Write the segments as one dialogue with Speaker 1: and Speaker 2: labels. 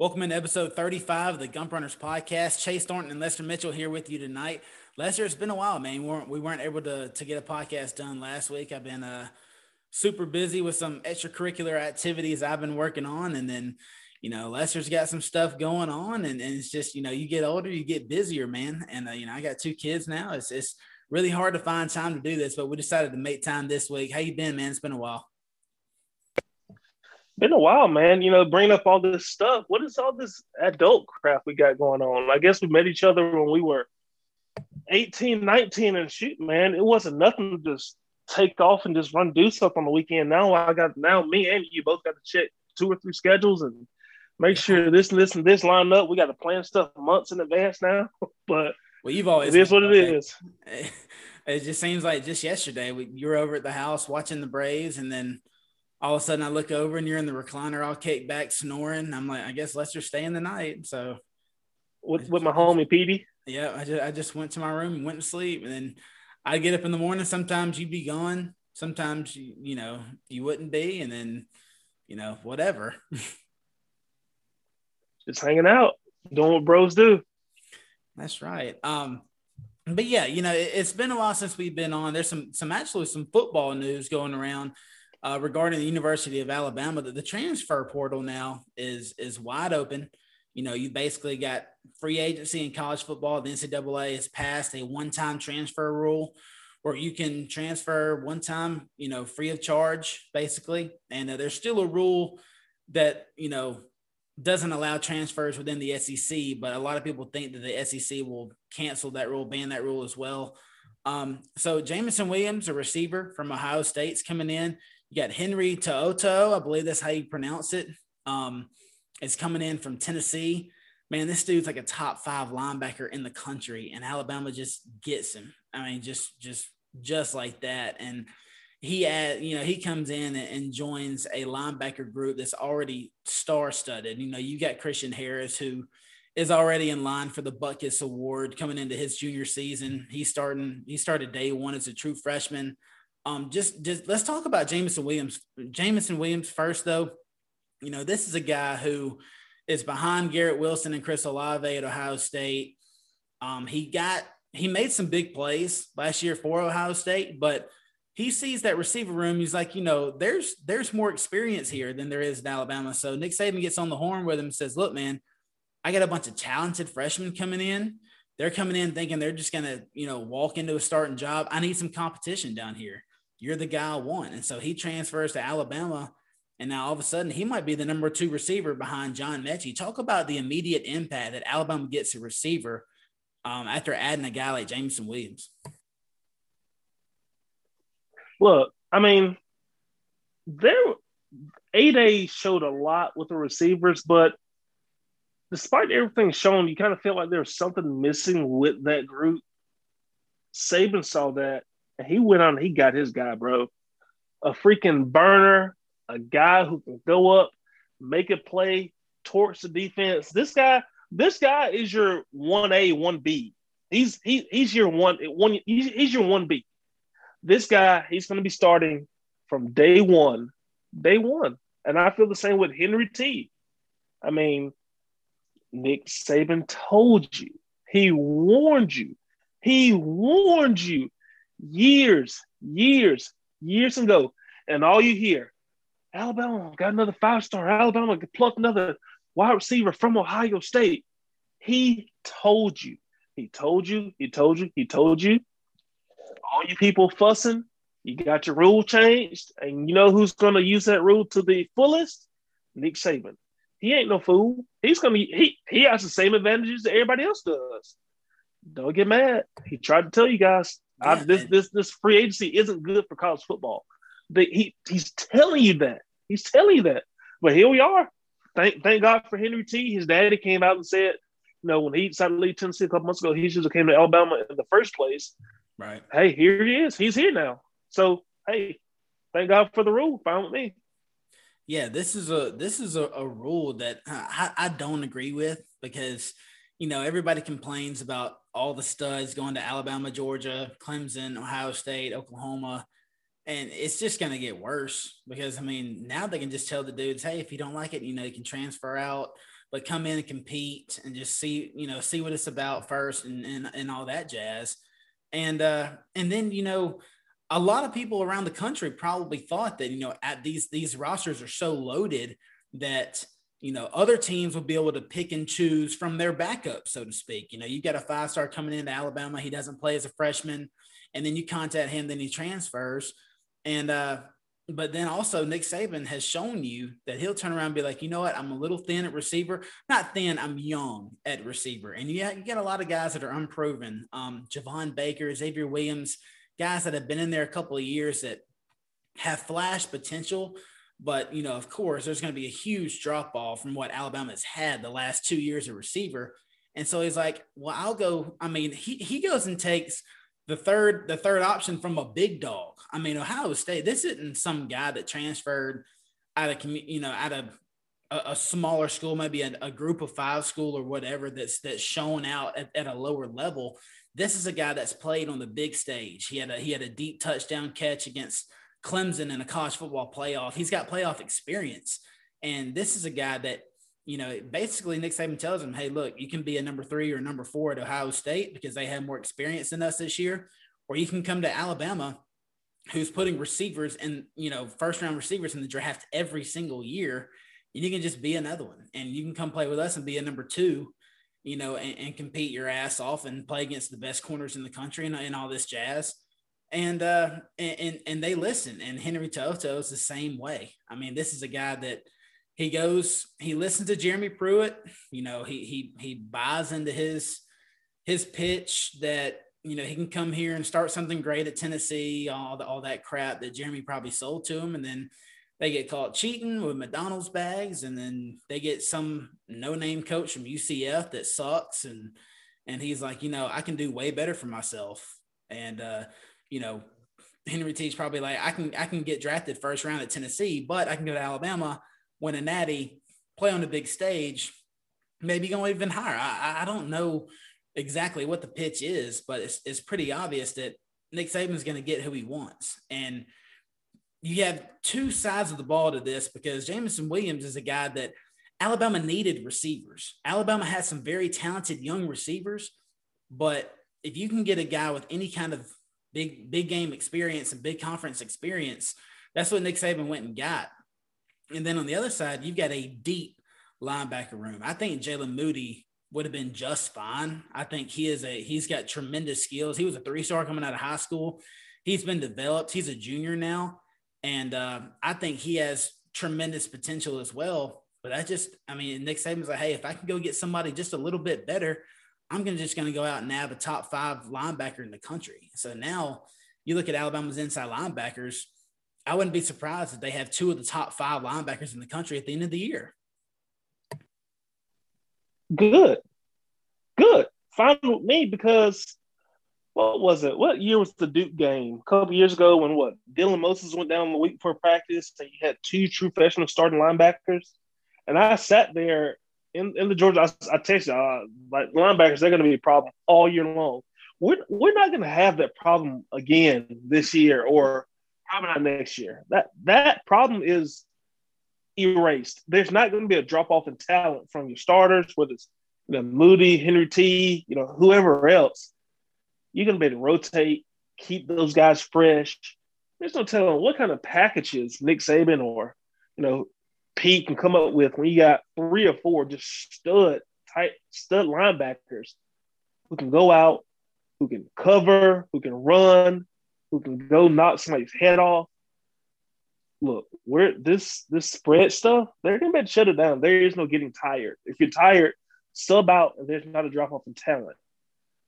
Speaker 1: Welcome into episode 35 of the Gump Runners podcast. Chase Thornton and Lester Mitchell here with you tonight. Lester, it's been a while, man. We weren't, we weren't able to, to get a podcast done last week. I've been uh, super busy with some extracurricular activities I've been working on. And then, you know, Lester's got some stuff going on. And, and it's just, you know, you get older, you get busier, man. And, uh, you know, I got two kids now. It's, it's really hard to find time to do this, but we decided to make time this week. How you been, man? It's been a while
Speaker 2: been a while, man. You know, bring up all this stuff. What is all this adult crap we got going on? I guess we met each other when we were 18, 19, and shoot, man, it wasn't nothing to just take off and just run do stuff on the weekend. Now I got now me and you both got to check two or three schedules and make sure this and this and this line up. We got to plan stuff months in advance now. but
Speaker 1: well, you've always
Speaker 2: it is what it is.
Speaker 1: It just seems like just yesterday we, you were over at the house watching the Braves, and then all of a sudden I look over and you're in the recliner all kicked back snoring. I'm like, I guess Lester's staying the night. So
Speaker 2: with, with my homie Petey.
Speaker 1: Yeah, I just I just went to my room and went to sleep. And then I get up in the morning. Sometimes you'd be gone. Sometimes you, you know, you wouldn't be, and then, you know, whatever.
Speaker 2: just hanging out, doing what bros do.
Speaker 1: That's right. Um, but yeah, you know, it, has been a while since we've been on. There's some some actually some football news going around uh, regarding the University of Alabama that the transfer portal now is is wide open. You know, you basically got free agency in college football. The NCAA has passed a one-time transfer rule where you can transfer one time, you know, free of charge, basically. And uh, there's still a rule that you know doesn't allow transfers within the SEC, but a lot of people think that the SEC will cancel that rule, ban that rule as well. Um, so Jameson Williams, a receiver from Ohio State's coming in. You got Henry To'oTo'o, I believe that's how you pronounce it. Um, is coming in from Tennessee. Man, this dude's like a top five linebacker in the country, and Alabama just gets him. I mean, just just just like that. And he had, you know, he comes in and joins a linebacker group that's already star-studded. You know, you got Christian Harris who is already in line for the Butkus Award coming into his junior season. He's starting, he started day one as a true freshman. Um, just just let's talk about Jameson Williams. Jameson Williams first, though. You know, this is a guy who is behind Garrett Wilson and Chris Olave at Ohio State. Um, he got he made some big plays last year for Ohio State, but he sees that receiver room. He's like, you know, there's there's more experience here than there is in Alabama. So Nick Saban gets on the horn with him and says, "Look, man, I got a bunch of talented freshmen coming in. They're coming in thinking they're just gonna, you know, walk into a starting job. I need some competition down here." You're the guy I want. And so he transfers to Alabama. And now all of a sudden he might be the number two receiver behind John Metchie. Talk about the immediate impact that Alabama gets a receiver um, after adding a guy like Jameson Williams.
Speaker 2: Look, I mean, there A Day showed a lot with the receivers, but despite everything shown, you kind of feel like there's something missing with that group. Saban saw that and he went on, he got his guy, bro. A freaking burner, a guy who can go up, make a play, torch the defense. This guy, this guy is your 1A, 1B. He's he, he's your one one he's, he's your 1B. This guy, he's going to be starting from day one. Day one. And I feel the same with Henry T. I mean, Nick Saban told you. He warned you. He warned you years, years, years ago, and all you hear, Alabama got another five star. Alabama plucked another wide receiver from Ohio State. He told you. He told you. He told you. He told you. All you people fussing, you got your rule changed, and you know who's going to use that rule to the fullest? Nick Saban. He ain't no fool. He's gonna he he has the same advantages that everybody else does. Don't get mad. He tried to tell you guys. I, this this this free agency isn't good for college football. The, he he's telling you that. He's telling you that. But here we are. Thank thank God for Henry T. His daddy came out and said, you know, when he decided to leave Tennessee a couple months ago, he should have came to Alabama in the first place.
Speaker 1: Right.
Speaker 2: Hey, here he is. He's here now. So hey, thank God for the rule. Fine with me.
Speaker 1: Yeah, this is a this is a, a rule that I, I don't agree with because you know everybody complains about all the studs going to Alabama, Georgia, Clemson, Ohio State, Oklahoma. And it's just going to get worse because, I mean, now they can just tell the dudes, hey, if you don't like it, you know, you can transfer out. but come in and compete and just see, you know, see what it's about first and and, and all that jazz. And uh and then, you know, a lot of people around the country probably thought that, you know, at these these rosters are so loaded that you know, other teams will be able to pick and choose from their backup, so to speak. You know, you got a five star coming into Alabama, he doesn't play as a freshman, and then you contact him, then he transfers. And uh, but then also Nick Saban has shown you that he'll turn around and be like, you know what, I'm a little thin at receiver. Not thin, I'm young at receiver. And yeah, you get a lot of guys that are unproven. Um, Javon Baker, Xavier Williams, guys that have been in there a couple of years that have flash potential. But you know, of course, there's going to be a huge drop off from what Alabama has had the last two years of receiver. And so he's like, well, I'll go. I mean, he he goes and takes the third the third option from a big dog. I mean, Ohio State. This isn't some guy that transferred out of you know out of a, a smaller school, maybe a, a, group of five school or whatever that's that's shown out at, at a lower level. This is a guy that's played on the big stage. He had a he had a deep touchdown catch against Clemson in a college football playoff. He's got playoff experience, and this is a guy that you know, basically Nick Saban tells him, hey, look, you can be a number three or number four at Ohio State because they have more experience than us this year, or you can come to Alabama, who's putting receivers and you know first round receivers in the draft every single year, and you can just be another one, and you can come play with us and be a number two, you know, and, and compete your ass off and play against the best corners in the country and, and all this jazz. And uh and and they listen, and Henry To'oTo'o is the same way. I mean, this is a guy that he goes, he listens to Jeremy Pruitt. You know, he he he buys into his his pitch that you know he can come here and start something great at Tennessee, all the, all that crap that Jeremy probably sold to him, and then they get caught cheating with McDonald's bags, and then they get some no name coach from UCF that sucks, and and he's like, you know, I can do way better for myself, and uh, you know. Henry T's probably like, I can I can get drafted first round at Tennessee, but I can go to Alabama win a natty, play on the big stage, maybe go even higher. I, I don't know exactly what the pitch is, but it's, it's pretty obvious that Nick Saban's going to get who he wants. And you have two sides of the ball to this because Jameson Williams is a guy that Alabama needed receivers. Alabama has some very talented young receivers, but if you can get a guy with any kind of big big game experience and big conference experience, that's what Nick Saban went and got. And then on the other side, you've got a deep linebacker room. I think Jaylen Moody would have been just fine. I think he is a he's got tremendous skills. He was a three star coming out of high school. He's been developed. He's a junior now, and uh, I think he has tremendous potential as well. But I just, I mean, Nick Saban's like, hey, if I can go get somebody just a little bit better, I'm gonna just gonna go out and nab a top five linebacker in the country. So now you look at Alabama's inside linebackers. I wouldn't be surprised if they have two of the top five linebackers in the country at the end of the year.
Speaker 2: Good. Good. Fine with me because what was it? What year was the Duke game? A couple years ago when what? Dylan Moses went down the week before practice and you had two true professional starting linebackers. And I sat there in, in the Georgia, I, I texted, uh, like linebackers, they're going to be a problem all year long. We're, we're not going to have that problem again this year or probably not next year. That that problem is erased. There's not going to be a drop off in talent from your starters, whether it's you know, Moody, Henry T, you know, whoever else. You're going to be able to rotate, keep those guys fresh. There's no telling what kind of packages Nick Saban or you know Pete can come up with when you got three or four just stud type stud linebackers who can go out, who can cover, who can run, who can go knock somebody's head off. Look, we're this this spread stuff, they're gonna be shut it down. There is no getting tired. If you're tired, sub out and there's not a drop off in talent.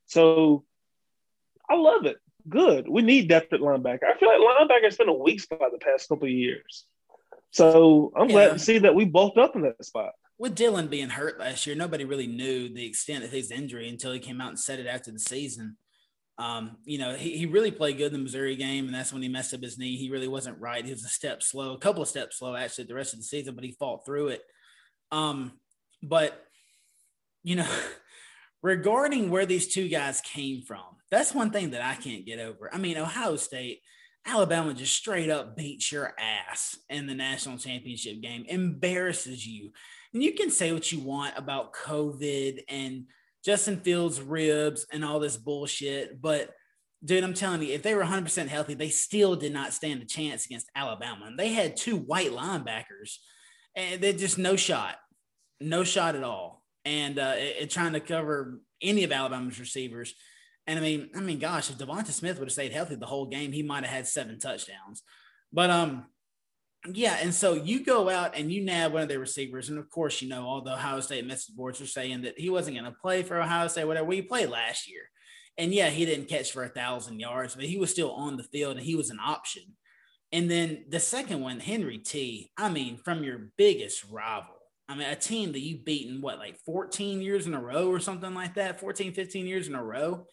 Speaker 2: So I love it. Good. We need depth at linebacker. I feel like linebacker's been a weak spot the past couple of years. So I'm yeah. glad to see that we bulked up in that spot.
Speaker 1: With Dylan being hurt last year, nobody really knew the extent of his injury until he came out and said it after the season. Um, you know, he, he really played good in the Missouri game, and that's when he messed up his knee. He really wasn't right. He was a step slow, a couple of steps slow actually the rest of the season, but he fought through it. Um, but you know, regarding where these two guys came from, that's one thing that I can't get over. I mean, Ohio State, Alabama just straight up beats your ass in the national championship game, embarrasses you. And you can say what you want about COVID and Justin Fields' ribs and all this bullshit, but dude, I'm telling you, if they were 100% healthy, they still did not stand a chance against Alabama. And they had two white linebackers, and they just no shot, no shot at all. And uh, it, it, trying to cover any of Alabama's receivers. And I mean, I mean, gosh, if Devonta Smith would have stayed healthy the whole game, he might have had seven touchdowns. But um, yeah, and so you go out and you nab one of their receivers, and of course, you know all the Ohio State message boards are saying that he wasn't going to play for Ohio State, whatever. We played last year, and yeah, he didn't catch for a thousand yards, but he was still on the field and he was an option. And then the second one, Henry T. I mean, from your biggest rival. I mean, a team that you've beaten what, like 14 years in a row or something like that, 14, 15 years in a row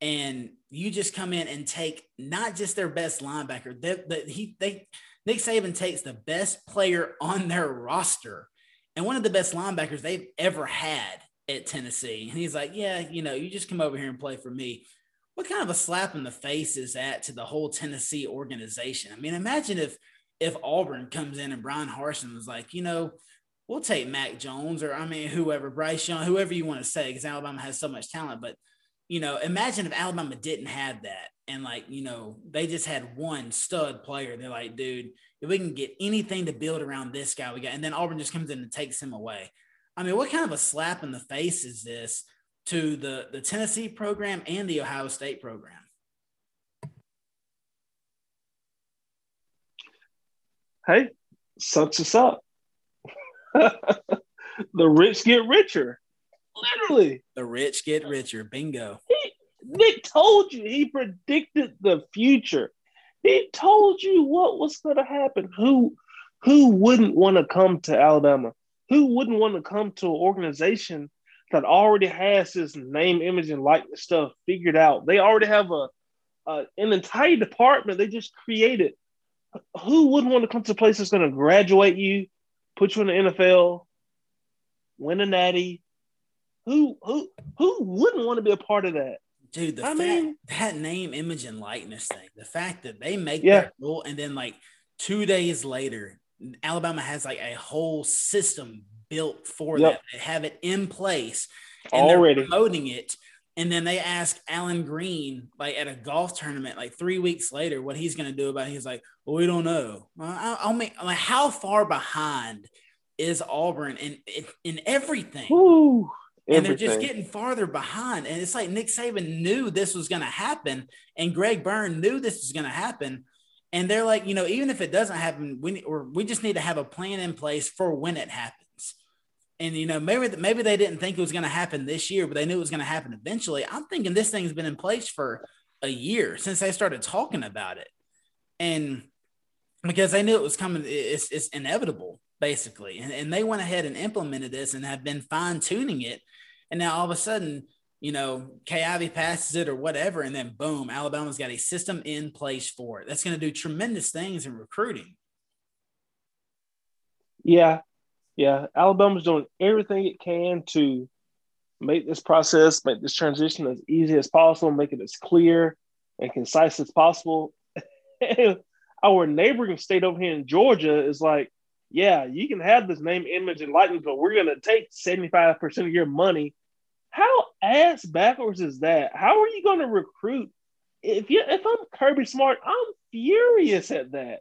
Speaker 1: and you just come in and take not just their best linebacker, that they, he they Nick Saban takes the best player on their roster and one of the best linebackers they've ever had at Tennessee. And he's like, Yeah, you know, you just come over here and play for me. What kind of a slap in the face is that to the whole Tennessee organization? I mean, imagine if if Auburn comes in and Brian Harsin was like, you know, we'll take Mac Jones or I mean whoever, Bryce Young, whoever you want to say, because Alabama has so much talent, but you know, imagine if Alabama didn't have that and like, you know, they just had one stud player. They're like, dude, if we can get anything to build around this guy, we got, and then Auburn just comes in and takes him away. I mean, what kind of a slap in the face is this to the, the Tennessee program and the Ohio State program?
Speaker 2: Hey, sucks us up. the rich get richer. Literally.
Speaker 1: The rich get richer. Bingo.
Speaker 2: He, Nick told you he predicted the future. He told you what was going to happen. Who who wouldn't want to come to Alabama? Who wouldn't want to come to an organization that already has this name, image, and likeness stuff figured out? They already have a, a an entire department they just created. Who wouldn't want to come to a place that's going to graduate you, put you in the NFL, win a natty, who who who wouldn't want to be a part of that?
Speaker 1: Dude, the I fact, mean, that name, image, and likeness thing, the fact that they make yeah. that rule and then like two days later, Alabama has like a whole system built for yep. that. They have it in place and already they're promoting it. And then they ask Allen Greene, like at a golf tournament, like three weeks later, what he's going to do about it. He's like, well, we don't know. Well, I'll make like how far behind is Auburn in in, in everything? And they're just getting farther behind. And it's like Nick Saban knew this was going to happen, and Greg Byrne knew this was going to happen. And they're like, you know, even if it doesn't happen, we or we just need to have a plan in place for when it happens. And you know, maybe maybe they didn't think it was going to happen this year, but they knew it was going to happen eventually. I'm thinking this thing's been in place for a year since they started talking about it, and because they knew it was coming, it's, it's inevitable basically. And, and they went ahead and implemented this and have been fine tuning it and now all of a sudden, you know, Kay Ivey passes it or whatever, and then boom, Alabama's got a system in place for it. That's going to do tremendous things in recruiting.
Speaker 2: Yeah, yeah. Alabama's doing everything it can to make this process, make this transition as easy as possible, make it as clear and concise as possible. Our neighboring state over here in Georgia is like, yeah, you can have this name, image, and likeness, but we're going to take 75% of your money. How ass backwards is that? How are you going to recruit? If you if I'm Kirby Smart, I'm furious at that.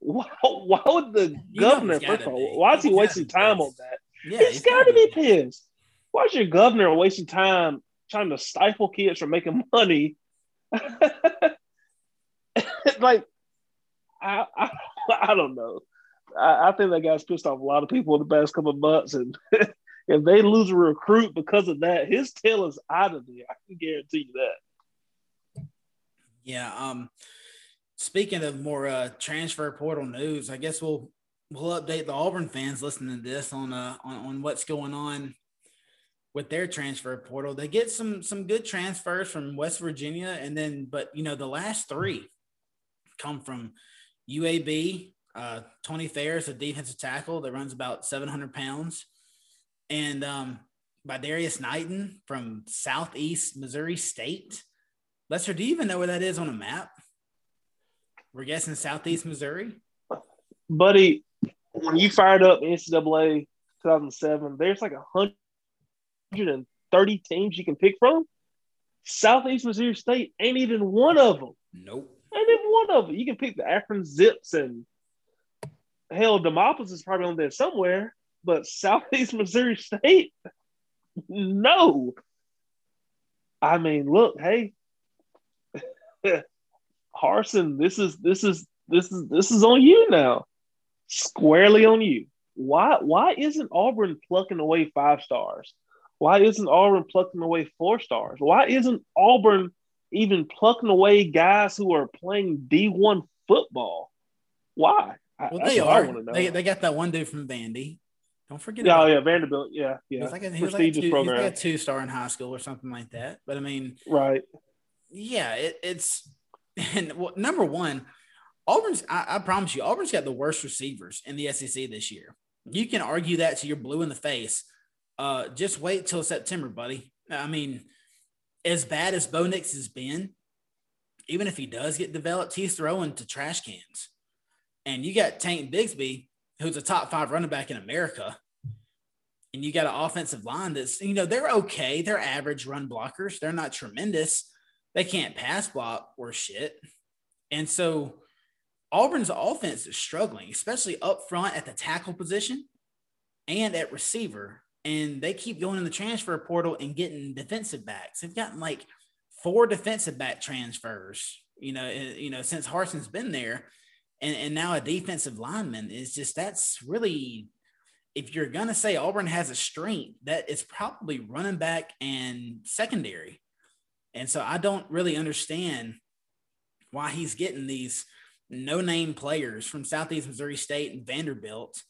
Speaker 2: Why, why would the you governor, first of all, why is he wasting time on that? Yeah, he's, he's got to be pissed. Why is your governor wasting time trying to stifle kids from making money? like, I, I, I don't know. I, I, think that guy's pissed off a lot of people in the past couple of months, and if they lose a recruit because of that, his tail is out of there. I can guarantee you that.
Speaker 1: Yeah. Um. Speaking of more uh, transfer portal news, I guess we'll we'll update the Auburn fans listening to this on uh on, on what's going on with their transfer portal. They get some some good transfers from West Virginia, and then but you know the last three come from UAB, uh, Tony Fair is a defensive tackle that runs about 700 pounds. And um, by Darius Knighton from Southeast Missouri State. Lester, do you even know where that is on a map? We're guessing Southeast Missouri.
Speaker 2: Buddy, when you fired up NCAA 2007, there's like 130 teams you can pick from. Southeast Missouri State ain't even one of them.
Speaker 1: Nope.
Speaker 2: Ain't even one of them. You can pick the Akron Zips and hell, Demopolis is probably on there somewhere, but Southeast Missouri State, no. I mean, look, hey, Harsin, this is this is this is this is on you now, squarely on you. Why why isn't Auburn plucking away five stars? Why isn't Auburn plucking away four stars? Why isn't Auburn even plucking away guys who are playing D one football? Why?
Speaker 1: Well, they are. They, they got that one dude from Vandy. Don't forget.
Speaker 2: Yeah, oh, yeah, Vanderbilt. Yeah, yeah.
Speaker 1: He's like a, he was like a two, program. like a two star in high school or something like that. But I mean,
Speaker 2: right?
Speaker 1: Yeah, it, it's and well, number one, Auburn's. I, I promise you, Auburn's got the worst receivers in the SEC this year. You can argue that to your blue in the face. Uh, just wait till September, buddy. I mean, as bad as Bo Nix has been, even if he does get developed, he's throwing to trash cans. And you got Tank Bigsby, who's a top five running back in America. And you got an offensive line that's, you know, they're okay. They're average run blockers. They're not tremendous. They can't pass block or shit. And so Auburn's offense is struggling, especially up front at the tackle position and at receiver. And they keep going in the transfer portal and getting defensive backs. They've gotten like four defensive back transfers, you know, you know, since Harsin's been there and, and now a defensive lineman is just that's really if you're gonna say Auburn has a strength, that is probably running back and secondary. And so I don't really understand why he's getting these no-name players from Southeast Missouri State and Vanderbilt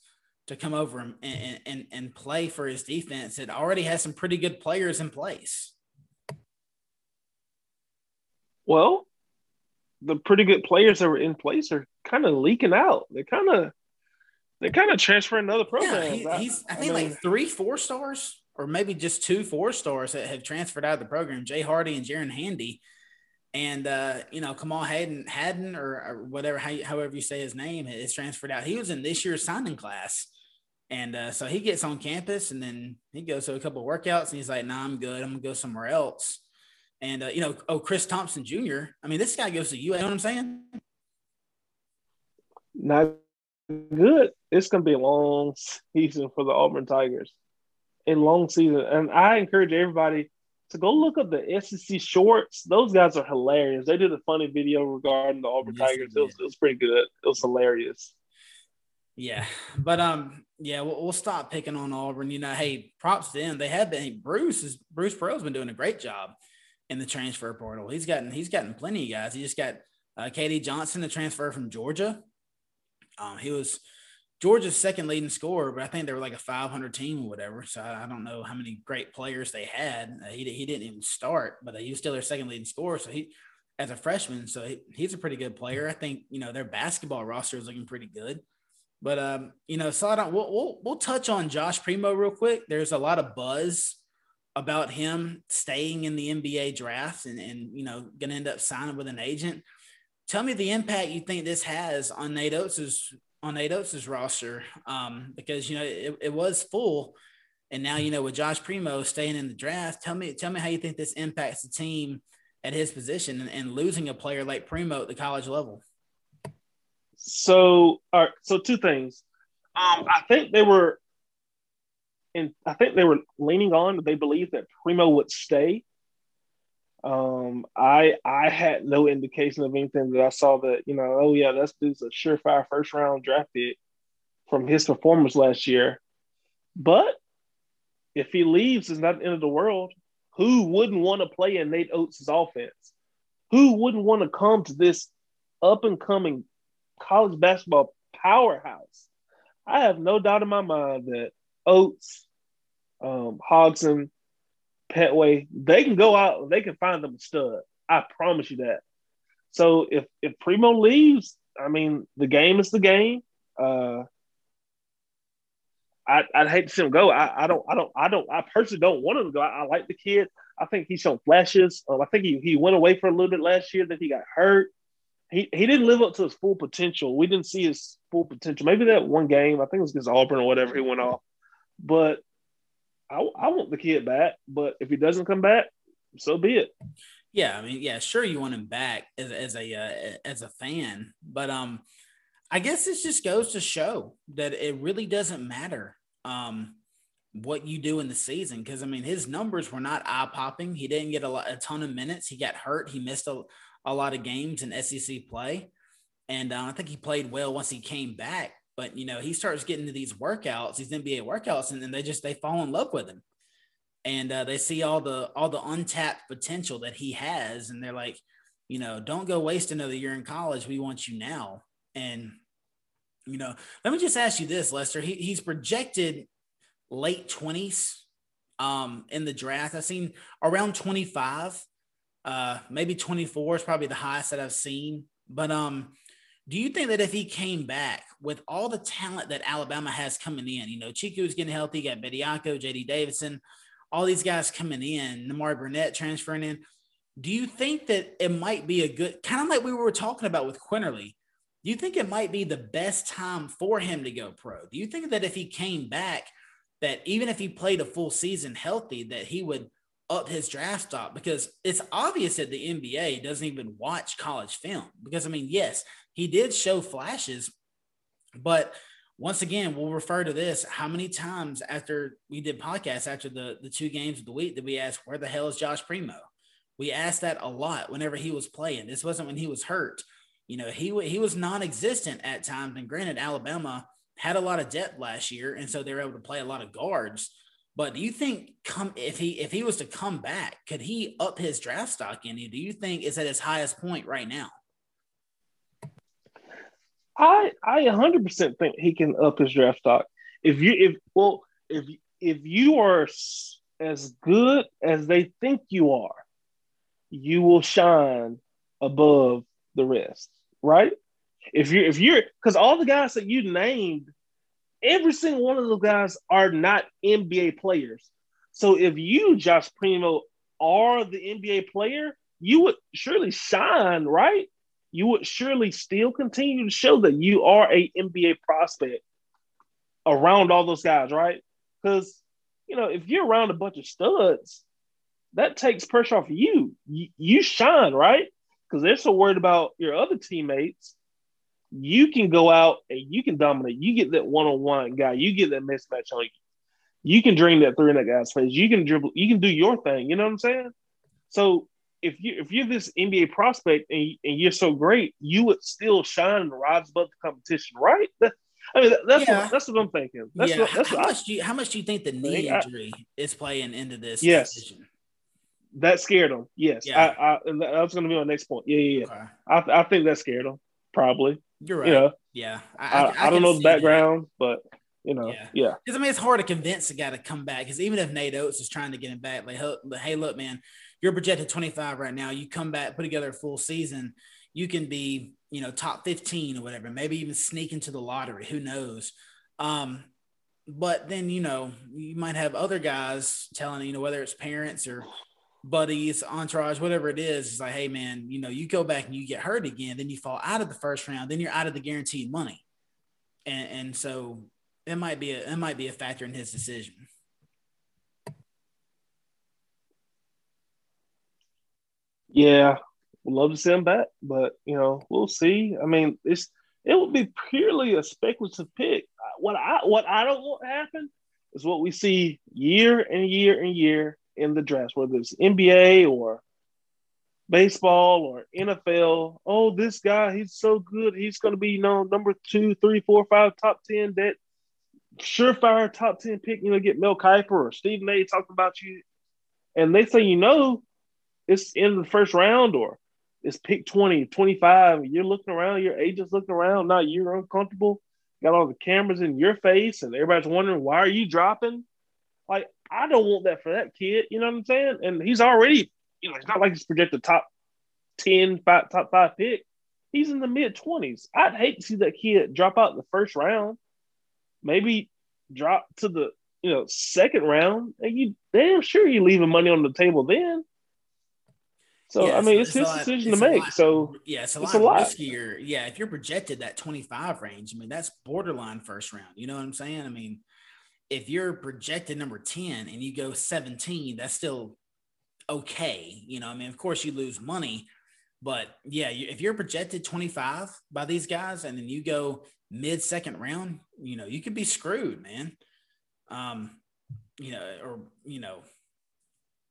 Speaker 1: to come over and, and, and, and play for his defense. It already has some pretty good players in place.
Speaker 2: Well, the pretty good players that were in place are kind of leaking out. They kind of they kind of transfer another program.
Speaker 1: Yeah, he, he's I think I mean, like three four stars or maybe just two four stars that have transferred out of the program. Jay Hardy and Jaren Handy, and uh, you know Kamal Hadden Hadden or, or whatever how, however you say his name is transferred out. He was in this year's signing class. And uh, so he gets on campus and then he goes to a couple workouts and he's like, nah, I'm good. I'm gonna go somewhere else. And uh, you know, oh, Chris Thompson Jr. I mean, this guy goes to you. You know what I'm saying?
Speaker 2: Not good. It's going to be a long season for the Auburn Tigers. A long season, and I encourage everybody to go look up the SEC shorts. Those guys are hilarious. They did a funny video regarding the Auburn yes, Tigers. It was, it was pretty good. It was hilarious.
Speaker 1: Yeah, but um, yeah, we'll, we'll, stop picking on Auburn. You know, hey, props to them. They have been. Bruce is Bruce Pearl's been doing a great job in the transfer portal. He's gotten he's gotten plenty of guys. He just got uh, KD Johnson, the transfer from Georgia. Um, he was Georgia's second leading scorer, but I think they were like a 500 team or whatever. So I, I don't know how many great players they had. Uh, he, he didn't even start, but he was still their second leading scorer. So he, as a freshman, so he, he's a pretty good player. I think you know their basketball roster is looking pretty good. But um, you know, so I don't. We'll, we'll we'll touch on Josh Primo real quick. There's a lot of buzz about him staying in the NBA draft and, and you know, going to end up signing with an agent. Tell me the impact you think this has on Nate Oats's on Nate Oats's roster, um, because you know it, it was full, and now you know with Josh Primo staying in the draft. Tell me, tell me how you think this impacts the team at his position and, and losing a player like Primo at the college level.
Speaker 2: So, all right, so two things. Um, I think they were and I think they were leaning on. They believed that Primo would stay. Um, I I had no indication of anything that I saw that you know. Oh yeah, that's dude's a surefire first round draft pick from his performance last year. But if he leaves, it's not the end of the world. Who wouldn't want to play in Nate Oats' offense? Who wouldn't want to come to this up and coming college basketball powerhouse? I have no doubt in my mind that Oats, um, Hodgson, Pettway, they can go out, they can find them a stud. I promise you that. So if if Primo leaves, I mean the game is the game. Uh, I, would hate to see him go. I, I, don't, I don't, I don't, I personally don't want him to go. I, I like the kid. I think he's shown flashes. Um, I think he, he went away for a little bit last year. That he got hurt. he, he didn't live up to his full potential. We didn't see his full potential. Maybe that one game, I think it was against Auburn or whatever, he went off. But I, I want the kid back. But if he doesn't come back, so be it.
Speaker 1: Yeah, I mean, yeah, sure, you want him back as, as a uh, as a fan, but um, I guess this just goes to show that it really doesn't matter um what you do in the season because I mean his numbers were not eye popping. He didn't get a, lot, a ton of minutes. He got hurt. He missed a, a lot of games in SEC play, and uh, I think he played well once he came back. But you know he starts getting to these workouts, these NBA workouts, and then they just they fall in love with him, and uh, they see all the all the untapped potential that he has, and they're like, you know, don't go waste another year in college. We want you now, and you know, let me just ask you this, Lester. He, he's projected late 20s um, in the draft. I've seen around 25, uh, maybe 24 is probably the highest that I've seen. But um, do you think that if he came back with all the talent that Alabama has coming in, you know, Chico is getting healthy, got Bediako, JD Davidson, all these guys coming in, Nimari Burnett transferring in. Do you think that it might be a good kind of like we were talking about with Quinerly? Do you think it might be the best time for him to go pro? Do you think that if he came back, that even if he played a full season healthy, that he would up his draft stock? Because it's obvious that the NBA doesn't even watch college film. Because I mean, yes, he did show flashes, but once again, we'll refer to this. How many times after we did podcasts after the, the two games of the week did we ask, where the hell is Josh Primo? We asked that a lot whenever he was playing. This wasn't when he was hurt. You know, he he was non-existent at times. And granted, Alabama had a lot of depth last year, and so they were able to play a lot of guards. But do you think come if he if he was to come back, could he up his draft stock any? Do you think it's at his highest point right now?
Speaker 2: I I 100% think he can up his draft stock. If you if well if if you are as good as they think you are, you will shine above the rest right? If you if you're because all the guys that you named, every single one of those guys are not NBA players. So if you, Josh Primo, are the NBA player, you would surely shine, right? You would surely still continue to show that you are a NBA prospect around all those guys, right? Because you know, if you're around a bunch of studs, that takes pressure off of you. You, you shine, right? because they're so worried about your other teammates. You can go out and you can dominate. You get that one on one guy. You get that mismatch on you. You can dream that three in that guy's face. You can dribble. You can do your thing. You know what I'm saying? So if you if you're this NBA prospect and, and you're so great, you would still shine and rise above the competition, right? That, I mean, that's yeah. what, that's what I'm thinking. That's
Speaker 1: yeah.
Speaker 2: What, that's
Speaker 1: how, much I, do you, how much do you think the knee injury is playing into this?
Speaker 2: Yes. Decision? That scared him. Yes, yeah. I, I, that was going to be my next point. Yeah, yeah, yeah. Okay. I, I think that scared him. Probably.
Speaker 1: You're right. You know, yeah.
Speaker 2: I, I, I don't know the background, that. but you know, yeah.
Speaker 1: Because I mean, it's hard to convince a guy to come back. Because even if Nate Oats is trying to get him back, like, hey, look, man, you're projected 25 right now. You come back, put together a full season, you can be, you know, top 15 or whatever. Maybe even sneak into the lottery. Who knows? Um, but then you know you might have other guys telling you know whether it's parents or buddies, entourage, whatever it is, it's like, hey man, you know, you go back and you get hurt again, then you fall out of the first round, then you're out of the guaranteed money. And and so it might be a it might be a factor in his decision.
Speaker 2: Yeah, love to see him back, but you know, we'll see. I mean, it's it would be purely a speculative pick. What I what I don't want to happen is what we see year and year and year in the draft, whether it's NBA or baseball or NFL. Oh, this guy, he's so good. He's going to be, you know, number two, three, four, five, top 10, that surefire top 10 pick, you know, get Mel Kiper or Stephen A talking about you. And they say, you know, it's in the first round or it's pick 20, 25. You're looking around, your agent's looking around. Now you're uncomfortable. Got all the cameras in your face, and everybody's wondering, why are you dropping? Like, I don't want that for that kid. You know what I'm saying? And he's already, you know, it's not like he's projected top 10, five, top five pick. He's in the mid 20s. I'd hate to see that kid drop out in the first round, maybe drop to the you know second round, and you damn sure you're leaving money on the table then. So yeah, I mean, it's, it's his decision to make.
Speaker 1: Lot,
Speaker 2: so
Speaker 1: yeah, it's a lot, a lot riskier. Yeah, if you're projected that 25 range, I mean, that's borderline first round. You know what I'm saying? I mean, if you're projected number 10 and you go 17, that's still okay. You know, I mean, of course you lose money, but yeah, if you're projected 25 by these guys and then you go mid second round, you know, you could be screwed, man. Um, you know, or you know,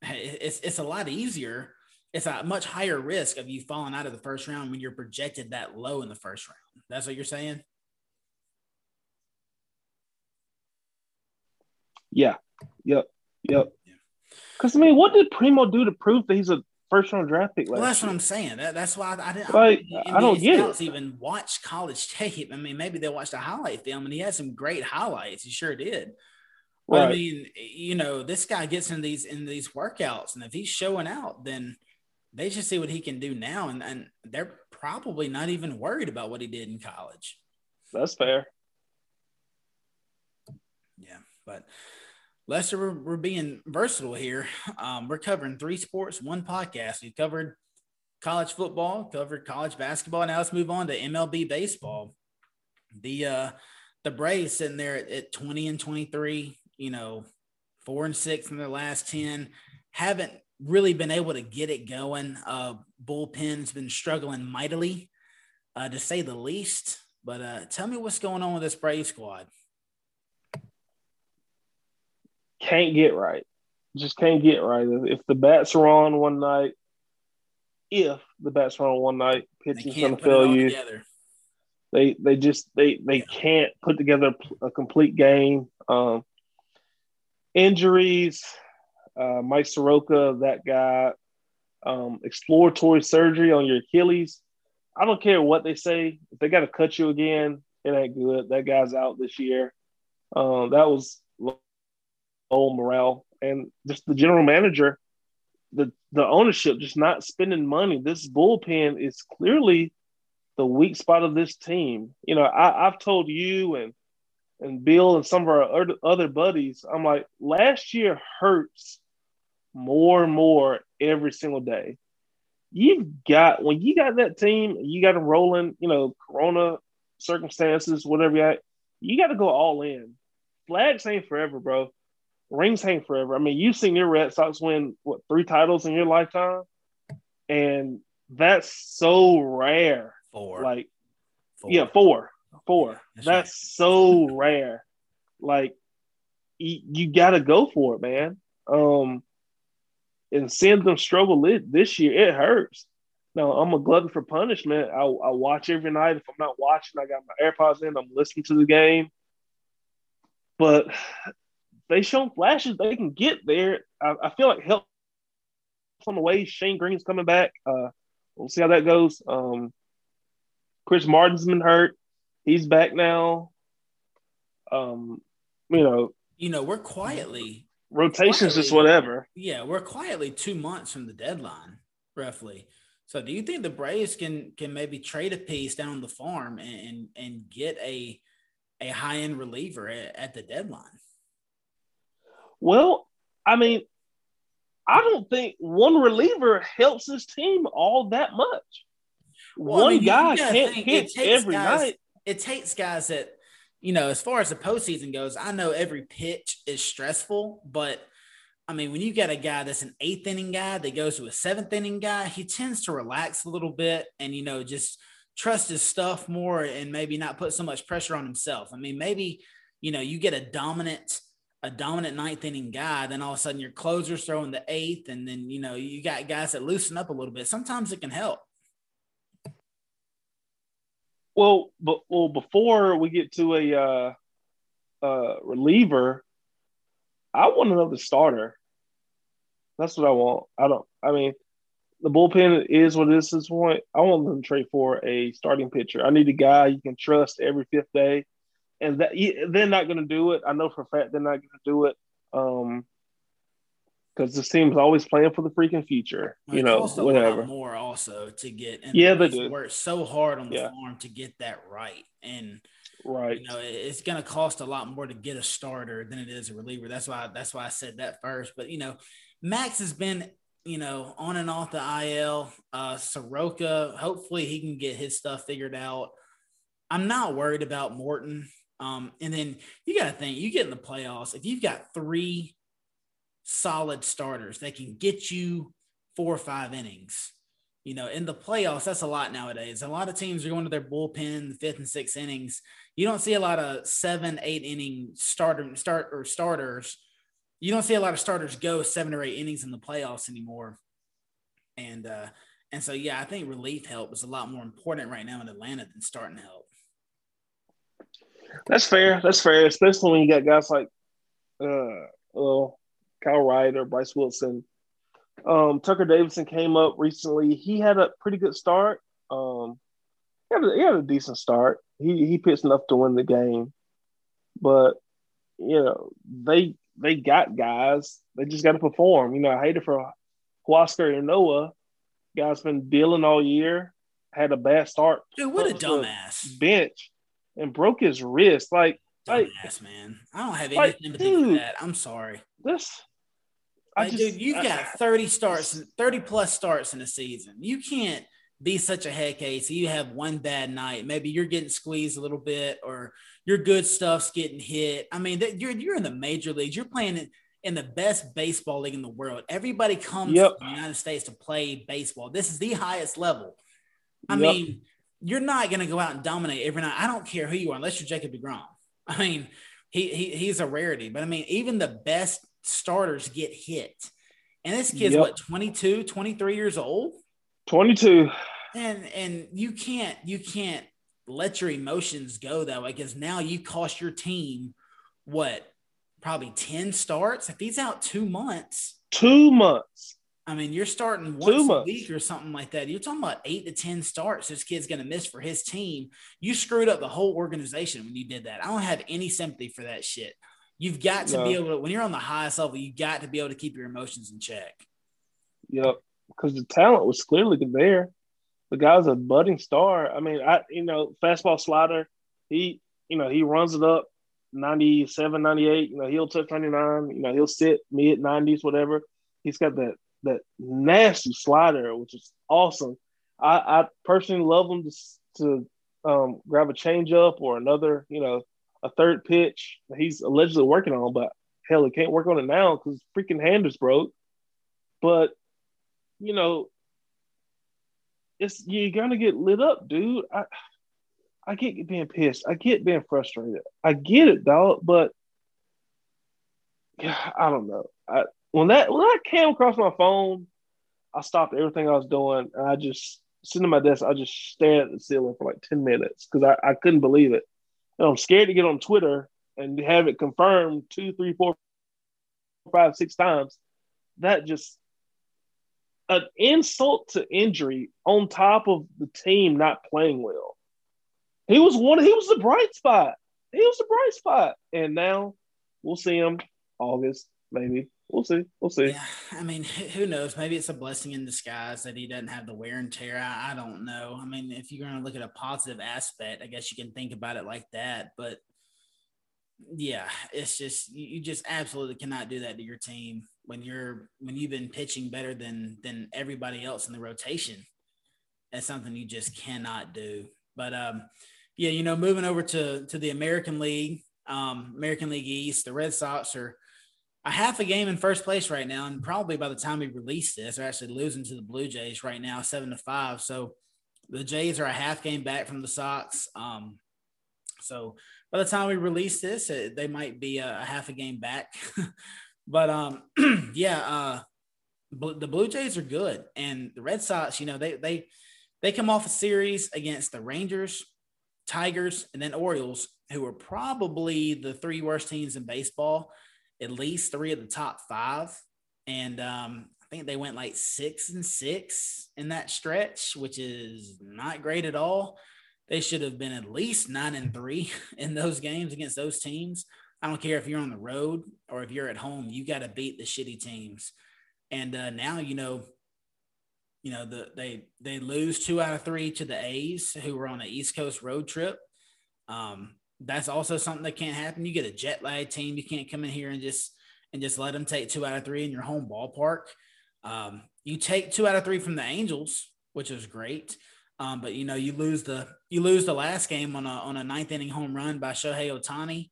Speaker 1: it's it's a lot easier. It's a much higher risk of you falling out of the first round when you're projected that low in the first round. That's what you're saying.
Speaker 2: Yeah. Yep. Yep. Because I mean, what did Primo do to prove that he's a first round draft pick.
Speaker 1: well, that's what I'm saying. That, that's why I, I didn't.
Speaker 2: Like, I, I don't get it.
Speaker 1: Even watch college tape. I mean, maybe they watched a highlight film, and he had some great highlights. He sure did. But. I mean, you know, this guy gets in these in these workouts, and if he's showing out, then they just see what he can do now, and and they're probably not even worried about what he did in college.
Speaker 2: That's fair.
Speaker 1: Yeah, but Lester, we're, we're being versatile here. Um, we're covering three sports, one podcast. We covered college football, covered college basketball. Now let's move on to MLB baseball. The uh, the Braves sitting there at, at 20 and 23, you know, four and six in their last 10, haven't really been able to get it going. Uh, bullpen's been struggling mightily, uh, to say the least. But uh, tell me what's going on with this Brave squad
Speaker 2: can't get right. Just can't get right. If the bats are on one night, if the bats are on one night, pitching's going to fail you. Together. They they just they they can't put together a complete game. Um, injuries, uh, Mike Soroka, that guy, um, exploratory surgery on your Achilles. I don't care what they say. If they got to cut you again, it ain't good. That guy's out this year. Um, that was low morale, and just the general manager, the the ownership just not spending money. This bullpen is clearly the weak spot of this team. You know, I, I've told you and and Bill and some of our other buddies, I'm like, last year hurts more and more every single day. You've got when you got that team, you got them rolling. You know, Corona circumstances, whatever you got, you got to go all in. Flags ain't forever, bro rings hang forever. I mean, you've seen your Red Sox win what three titles in your lifetime, and that's so rare.
Speaker 1: Four,
Speaker 2: like, four. yeah, four, four. That's, that's right. so rare. Like, you, you got to go for it, man. Um, and seeing them struggle this year, it hurts. Now I'm a glutton for punishment. I, I watch every night. If I'm not watching, I got my AirPods in. I'm listening to the game. But they shown flashes they can get there. I, I feel like help on the way. Shane Greene's coming back. Uh, we'll see how that goes. Um, Chris Martin's been hurt. He's back now. Um, you know,
Speaker 1: you know, we're quietly
Speaker 2: rotations quietly, just whatever.
Speaker 1: Yeah, we're quietly two months from the deadline, roughly. So, do you think the Braves can can maybe trade a piece down the farm and and, and get a a high end reliever at, at the deadline?
Speaker 2: Well, I mean, I don't think one reliever helps this team all that much. Well, one I mean, guy can't hit every
Speaker 1: guys,
Speaker 2: night.
Speaker 1: It takes guys that, you know, as far as the postseason goes, I know every pitch is stressful, but I mean, when you got a guy that's an eighth inning guy that goes to a seventh inning guy, he tends to relax a little bit and, you know, just trust his stuff more and maybe not put so much pressure on himself. I mean, maybe, you know, you get a dominant a dominant ninth inning guy, then all of a sudden your closer's throwing the eighth, and then you know you got guys that loosen up a little bit. Sometimes it can help.
Speaker 2: Well, but well, before we get to a uh, uh, reliever, I want another starter. That's what I want. I don't. I mean, the bullpen is what it is at this point. I want them to trade for a starting pitcher. I need a guy you can trust every fifth day and that they're not going to do it. I know for a fact they're not going to do it. Um, because this team's always playing for the freaking future. Well, you know, whatever.
Speaker 1: more also to get.
Speaker 2: And yeah, they do.
Speaker 1: Work so hard on the yeah. farm to get that right, and
Speaker 2: right.
Speaker 1: You know, it's going to cost a lot more to get a starter than it is a reliever. That's why. That's why I said that first. But you know, Max has been you know, on and off the IL. Uh, Soroka, hopefully he can get his stuff figured out. I'm not worried about Morton. Um, and then you got to think you get in the playoffs. If you've got three solid starters that can get you four or five innings, you know, in the playoffs, that's a lot nowadays. A lot of teams are going to their bullpen, fifth and sixth innings. You don't see a lot of seven, eight inning starter start or starters. You don't see a lot of starters go seven or eight innings in the playoffs anymore. And uh, and so yeah, I think relief help is a lot more important right now in Atlanta than starting help.
Speaker 2: That's fair. That's fair, especially when you got guys like uh well, Kyle or Bryce Wilson um, Tucker Davidson came up recently. He had a pretty good start. Um, he, had a, he had a decent start. He he pitched enough to win the game, but you know they they got guys. They just got to perform. You know, I hate it for Huascar Ynoa. Guys been dealing all year. Had a bad start.
Speaker 1: Dude, what a dumbass!
Speaker 2: Bench and broke his wrist. Like,
Speaker 1: dumbass like, man. I don't have any like, sympathy dude, for that. I'm sorry.
Speaker 2: This
Speaker 1: like, just, dude, you've I, got 30 starts, 30 plus starts in a season. You can't be such a head case. You have one bad night. Maybe you're getting squeezed a little bit, or your good stuff's getting hit. I mean, you're you're in the major leagues. You're playing in, in the best baseball league in the world. Everybody comes yep. to the United States to play baseball. This is the highest level. I yep. mean, you're not going to go out and dominate every night. I don't care who you are, unless you're Jacob Degrom. I mean, he, he he's a rarity. But I mean, even the best starters get hit. And this kid's yep. what 22, 23 years old?
Speaker 2: 22.
Speaker 1: And and you can't you can't let your emotions go that way because now you cost your team what probably 10 starts. If he's out two months,
Speaker 2: two months.
Speaker 1: I mean, you're starting once a week or something like that. You're talking about eight to 10 starts this kid's going to miss for his team. You screwed up the whole organization when you did that. I don't have any sympathy for that shit. You've got to no. be able to, when you're on the highest level, you got to be able to keep your emotions in check.
Speaker 2: Yep. Because the talent was clearly there. The guy's a budding star. I mean, I, you know, fastball slider, he, you know, he runs it up 97, 98. You know, he'll touch 99. You know, he'll sit mid 90s, whatever. He's got that, that nasty slider, which is awesome. I, I personally love him to, to um, grab a changeup or another, you know, a third pitch he's allegedly working on, but hell, he can't work on it now because freaking hand is broke. But you know, it's you're gonna get lit up, dude. I I get being pissed. I get being frustrated. I get it, dog. But yeah, I don't know. I when that when that came across my phone, I stopped everything I was doing and I just sitting at my desk. I just stared at the ceiling for like ten minutes because I, I couldn't believe it. I'm scared to get on Twitter and have it confirmed two, three, four, five, six times. That just an insult to injury on top of the team not playing well. He was one. He was the bright spot. He was the bright spot, and now we'll see him August maybe. We'll see. We'll see.
Speaker 1: Yeah, I mean, who knows? Maybe it's a blessing in disguise that he doesn't have the wear and tear. I, I don't know. I mean, if you're going to look at a positive aspect, I guess you can think about it like that. But yeah, it's just you, you just absolutely cannot do that to your team when you're when you've been pitching better than than everybody else in the rotation. That's something you just cannot do. But um, yeah, you know, moving over to to the American League, um, American League East, the Red Sox are a half a game in first place right now, and probably by the time we release this, they're actually losing to the Blue Jays right now, seven to five. So the Jays are a half game back from the Sox. Um, so by the time we release this, it, they might be a, a, half a game back. but um, yeah, uh, the Blue Jays are good, and the Red Sox, you know, they they they come off a series against the Rangers, Tigers, and then Orioles, who are probably the three worst teams in baseball at least three of the top five. And um, I think they went like six and six in that stretch, which is not great at all. They should have been at least nine and three in those games against those teams. I don't care if you're on the road or if you're at home, you got to beat the shitty teams. And uh, now, you know, you know, the, they they lose two out of three to the A's, who were on an East Coast road trip. Um, that's also something that can't happen. You get a jet lag team. You can't come in here and just and just let them take two out of three in your home ballpark. Um, you take two out of three from the Angels, which is great. Um, but you know, you lose the you lose the last game on a on a ninth inning home run by Shohei Ohtani,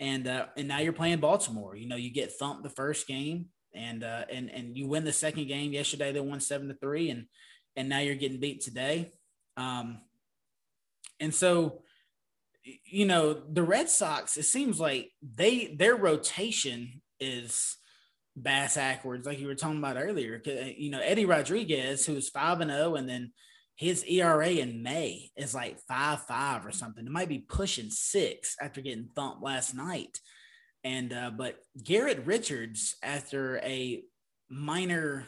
Speaker 1: and uh, and now you're playing Baltimore. You know, you get thumped the first game, and uh, and and you win the second game yesterday. They won seven to three, and and now you're getting beat today. Um, and so, you know, the Red Sox. It seems like they their rotation is bass backwards, like you were talking about earlier. You know, Eddie Rodriguez, who's five and zero, oh, and then his ERA in May is like five five or something. It might be pushing six after getting thumped last night. And uh, but Garrett Richards, after a minor,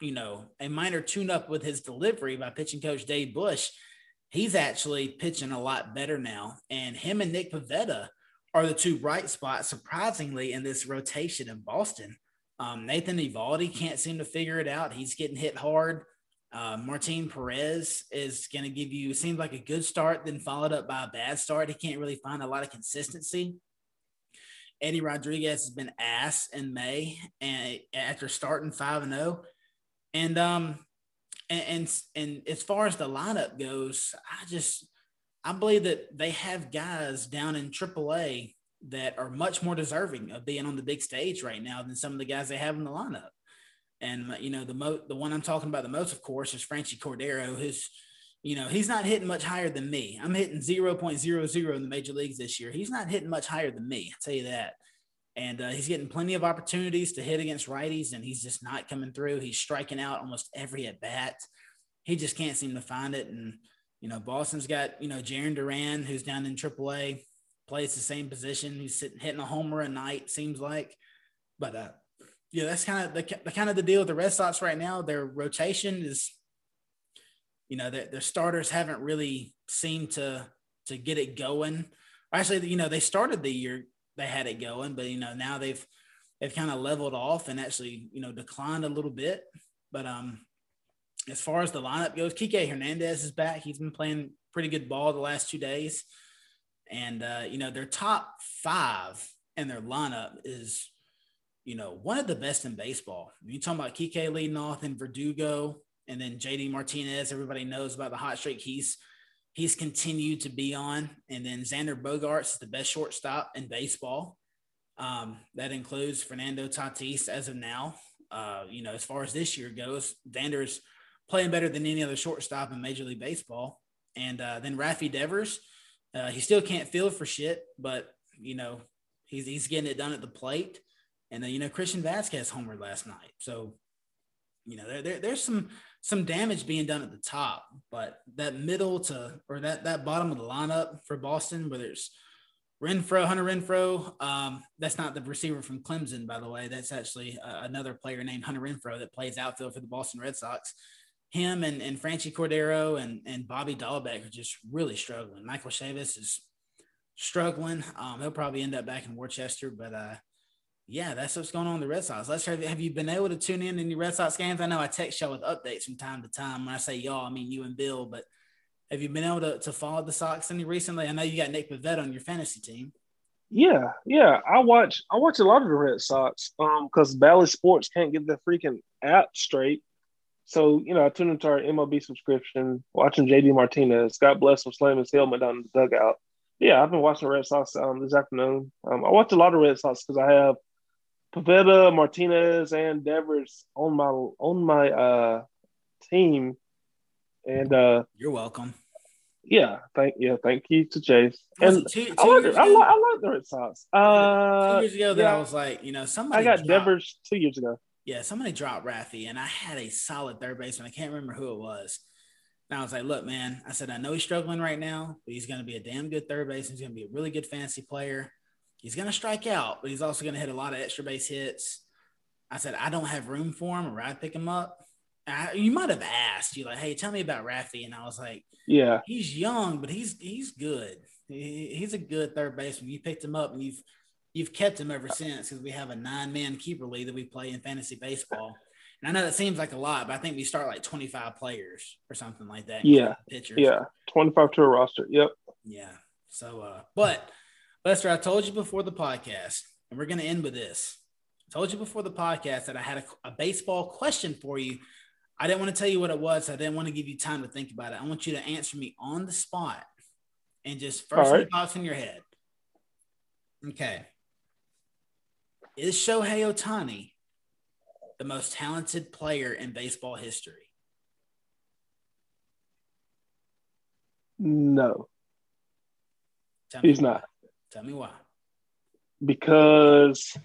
Speaker 1: you know, a minor tune up with his delivery by pitching coach Dave Bush, he's actually pitching a lot better now. And him and Nick Pivetta are the two bright spots, surprisingly, in this rotation in Boston. Um, Nathan Eovaldi can't seem to figure it out. He's getting hit hard. Uh, Martin Perez is going to give you seems like a good start, then followed up by a bad start. He can't really find a lot of consistency. Eddie Rodriguez has been ass in May, and after starting five and zero, oh. and um, and, and and as far as the lineup goes, I just I believe that they have guys down in AAA that are much more deserving of being on the big stage right now than some of the guys they have in the lineup. And you know, the mo the one I'm talking about the most, of course, is Franchy Cordero, who's you know, he's not hitting much higher than me. I'm hitting 0.00 in the major leagues this year. He's not hitting much higher than me. I'll tell you that. And uh, he's getting plenty of opportunities to hit against righties, and he's just not coming through. He's striking out almost every at bat. He just can't seem to find it. And, you know, Boston's got, you know, Jarren Duran, who's down in AAA, plays the same position. He's sitting, hitting a homer a night, seems like. But uh, yeah, that's kind of the, the kind of the deal with the Red Sox right now. Their rotation is, you know, their, their starters haven't really seemed to to get it going. Actually, you know, they started the year they had it going, but you know now they've they've kind of leveled off and actually you know declined a little bit. But um, as far as the lineup goes, Kike Hernandez is back. He's been playing pretty good ball the last two days, and uh, you know their top five in their lineup is you know, one of the best in baseball. You talking about Kike leading off and Verdugo, and then JD Martinez. Everybody knows about the hot streak he's he's continued to be on. And then Xander Bogaerts is the best shortstop in baseball. Um, that includes Fernando Tatis as of now. Uh, you know, as far as this year goes, Xander's playing better than any other shortstop in Major League Baseball. And uh, then Rafi Devers, uh, he still can't field for shit, but you know, he's he's getting it done at the plate. And then, you know, Christian Vazquez homered last night. So, you know, there, there, there's some some damage being done at the top, but that middle to or that that bottom of the lineup for Boston, where there's Renfroe, Hunter Renfroe, um, that's not the receiver from Clemson, by the way. That's actually uh, another player named Hunter Renfroe that plays outfield for the Boston Red Sox. Him and, and Franchy Cordero and, and Bobby Dalbec are just really struggling. Michael Chavis is struggling. Um, he'll probably end up back in Worcester, but uh, yeah, that's what's going on in the Red Sox. Let's try. Have you been able to tune in any Red Sox games? I know I text y'all with updates from time to time. When I say y'all, I mean you and Bill. But have you been able to, to follow the Sox any recently? I know you got Nick Pivetta on your fantasy team.
Speaker 2: Yeah, yeah. I watch I watch a lot of the Red Sox um because Bally Sports can't get the freaking app straight. So, you know, I tune into our MLB subscription, watching JD Martinez. God bless him slamming his helmet down the dugout. Yeah, I've been watching Red Sox um, this afternoon. Um, I watch a lot of Red Sox because I have Pivetta, Martinez, and Devers on my on my uh team. And uh
Speaker 1: you're welcome.
Speaker 2: Yeah, thank yeah, thank you to Chase. And two, two I, like, I, like, I like the Red Sox. Uh,
Speaker 1: two years ago, that yeah, I was like, you know, somebody.
Speaker 2: I got dropped, Devers two years ago.
Speaker 1: Yeah, somebody dropped Rafi, and I had a solid third baseman. I can't remember who it was. And I was like, look, man, I said, I know he's struggling right now, but he's going to be a damn good third baseman. He's going to be a really good fantasy player. He's going to strike out, but he's also going to hit a lot of extra base hits. I said, I don't have room for him, or I'd pick him up. I, you might have asked, you like, hey, tell me about Rafi, and I was like,
Speaker 2: yeah,
Speaker 1: he's young, but he's he's good. He, he's a good third baseman. You picked him up, and you've you've kept him ever since because we have a nine man keeper league that we play in fantasy baseball. And I know that seems like a lot, but I think we start like 25 players or something like that.
Speaker 2: Yeah. Pitchers. Yeah. 25 to a roster. Yep.
Speaker 1: Yeah. So, uh, but Lester, I told you before the podcast, and we're going to end with this. Told you before the podcast that I had a, a baseball question for you. I didn't want to tell you what it was. I didn't want to give you time to think about it. I want you to answer me on the spot and just first right. thoughts in your head. Okay. Is Shohei Ohtani the most talented player in baseball history?
Speaker 2: No. He's not.
Speaker 1: Tell me why.
Speaker 2: Because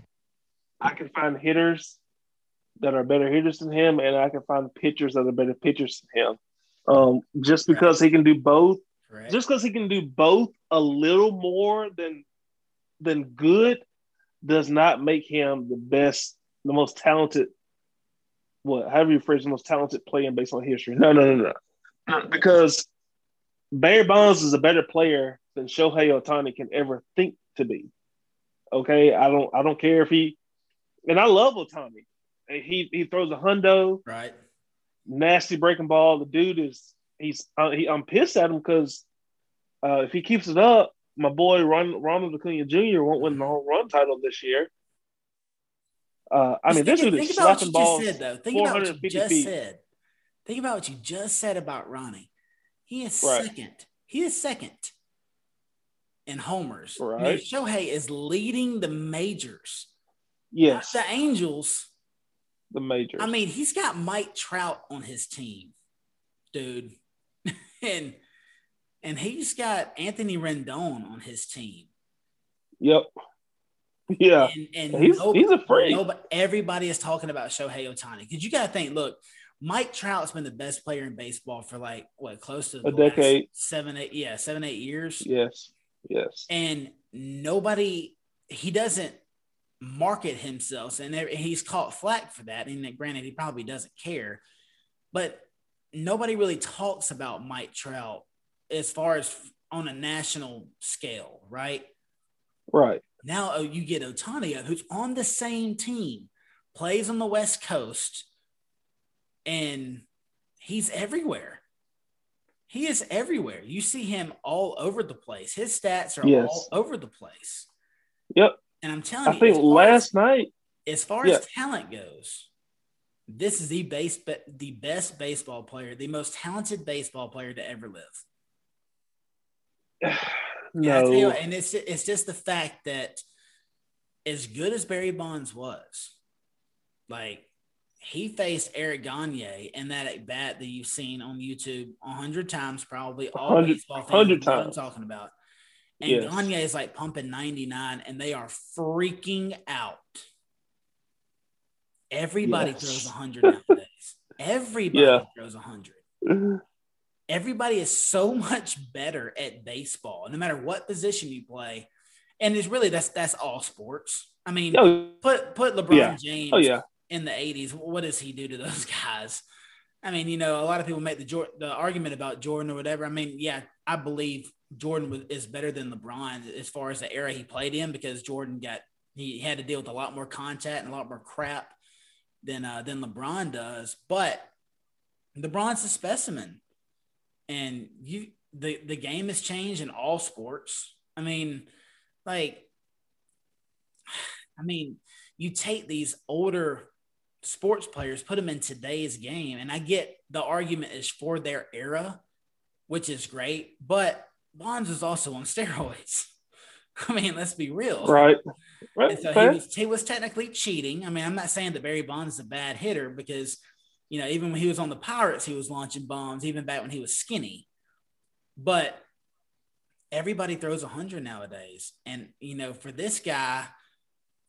Speaker 2: I can find hitters that are better hitters than him, and I can find pitchers that are better pitchers than him. Um, just because he can do both, just because he can do both a little more than than good, does not make him the best, the most talented. What? However you phrase the most talented player in baseball history? No, no, no, no. Because Barry Bonds is a better player than Shohei Ohtani can ever think to be. Okay, I don't, I don't care if he, and I love Ohtani. He he throws a hundo,
Speaker 1: right?
Speaker 2: Nasty breaking ball. The dude is he's uh, he, I'm pissed at him because uh, if he keeps it up, my boy Ron, Ronald Acuna Jr. won't win the home run title this year. Uh, I mean, this dude is slapping balls. Said, though. Think about what you just feet. said.
Speaker 1: Think about what you just said about Ronnie. He is right. second. He is second in homers. Right. Mean, Shohei is leading the majors.
Speaker 2: Yes.
Speaker 1: The Angels.
Speaker 2: The majors.
Speaker 1: I mean, he's got Mike Trout on his team, dude. and and he's got Anthony Rendon on his team.
Speaker 2: Yep. Yeah. And, and he's, nobody, he's a freak.
Speaker 1: Nobody, everybody is talking about Shohei Ohtani. Because you got to think, look, Mike Trout's been the best player in baseball for like what close to
Speaker 2: a decade,
Speaker 1: seven, eight, yeah, seven, eight years.
Speaker 2: Yes, yes.
Speaker 1: And nobody, he doesn't market himself, and he's caught flack for that. And granted, he probably doesn't care, but nobody really talks about Mike Trout as far as on a national scale, right?
Speaker 2: Right.
Speaker 1: Now oh, you get Ohtani, who's on the same team, plays on the West Coast and he's everywhere. He is everywhere. You see him all over the place. His stats are yes. all over the place.
Speaker 2: Yep.
Speaker 1: And I'm telling I
Speaker 2: you, I think last
Speaker 1: as,
Speaker 2: night,
Speaker 1: as far yeah. as talent goes, this is the base, the best baseball player, the most talented baseball player to ever live.
Speaker 2: no.
Speaker 1: You, and it's it's just the fact that as good as Barry Bonds was, like he faced Eric Gagne in that at bat that you've seen on YouTube a hundred times, probably all baseball fans know I'm talking about. And yes. Gagne is like pumping 99 and they are freaking out. Everybody yes. throws 100 nowadays. Everybody yeah. throws 100. Everybody is so much better at baseball, no matter what position you play. And it's really that's that's all sports. I mean, oh, put put LeBron
Speaker 2: yeah.
Speaker 1: James
Speaker 2: oh, yeah
Speaker 1: in the 80s, what does he do to those guys? I mean, you know, a lot of people make the the argument about Jordan or whatever. I mean, yeah, I believe Jordan is better than LeBron as far as the era he played in because Jordan got he had to deal with a lot more contact and a lot more crap than uh, than LeBron does. But LeBron's a specimen, and you the the game has changed in all sports. I mean, like, I mean, you take these older sports players, put them in today's game. And I get the argument is for their era, which is great, but Bonds is also on steroids. I mean, let's be real.
Speaker 2: Right.
Speaker 1: right. so he was, he was technically cheating. I mean, I'm not saying that Barry Bonds is a bad hitter because, you know, even when he was on the Pirates, he was launching bombs, even back when he was skinny. But everybody throws 100 nowadays. And, you know, for this guy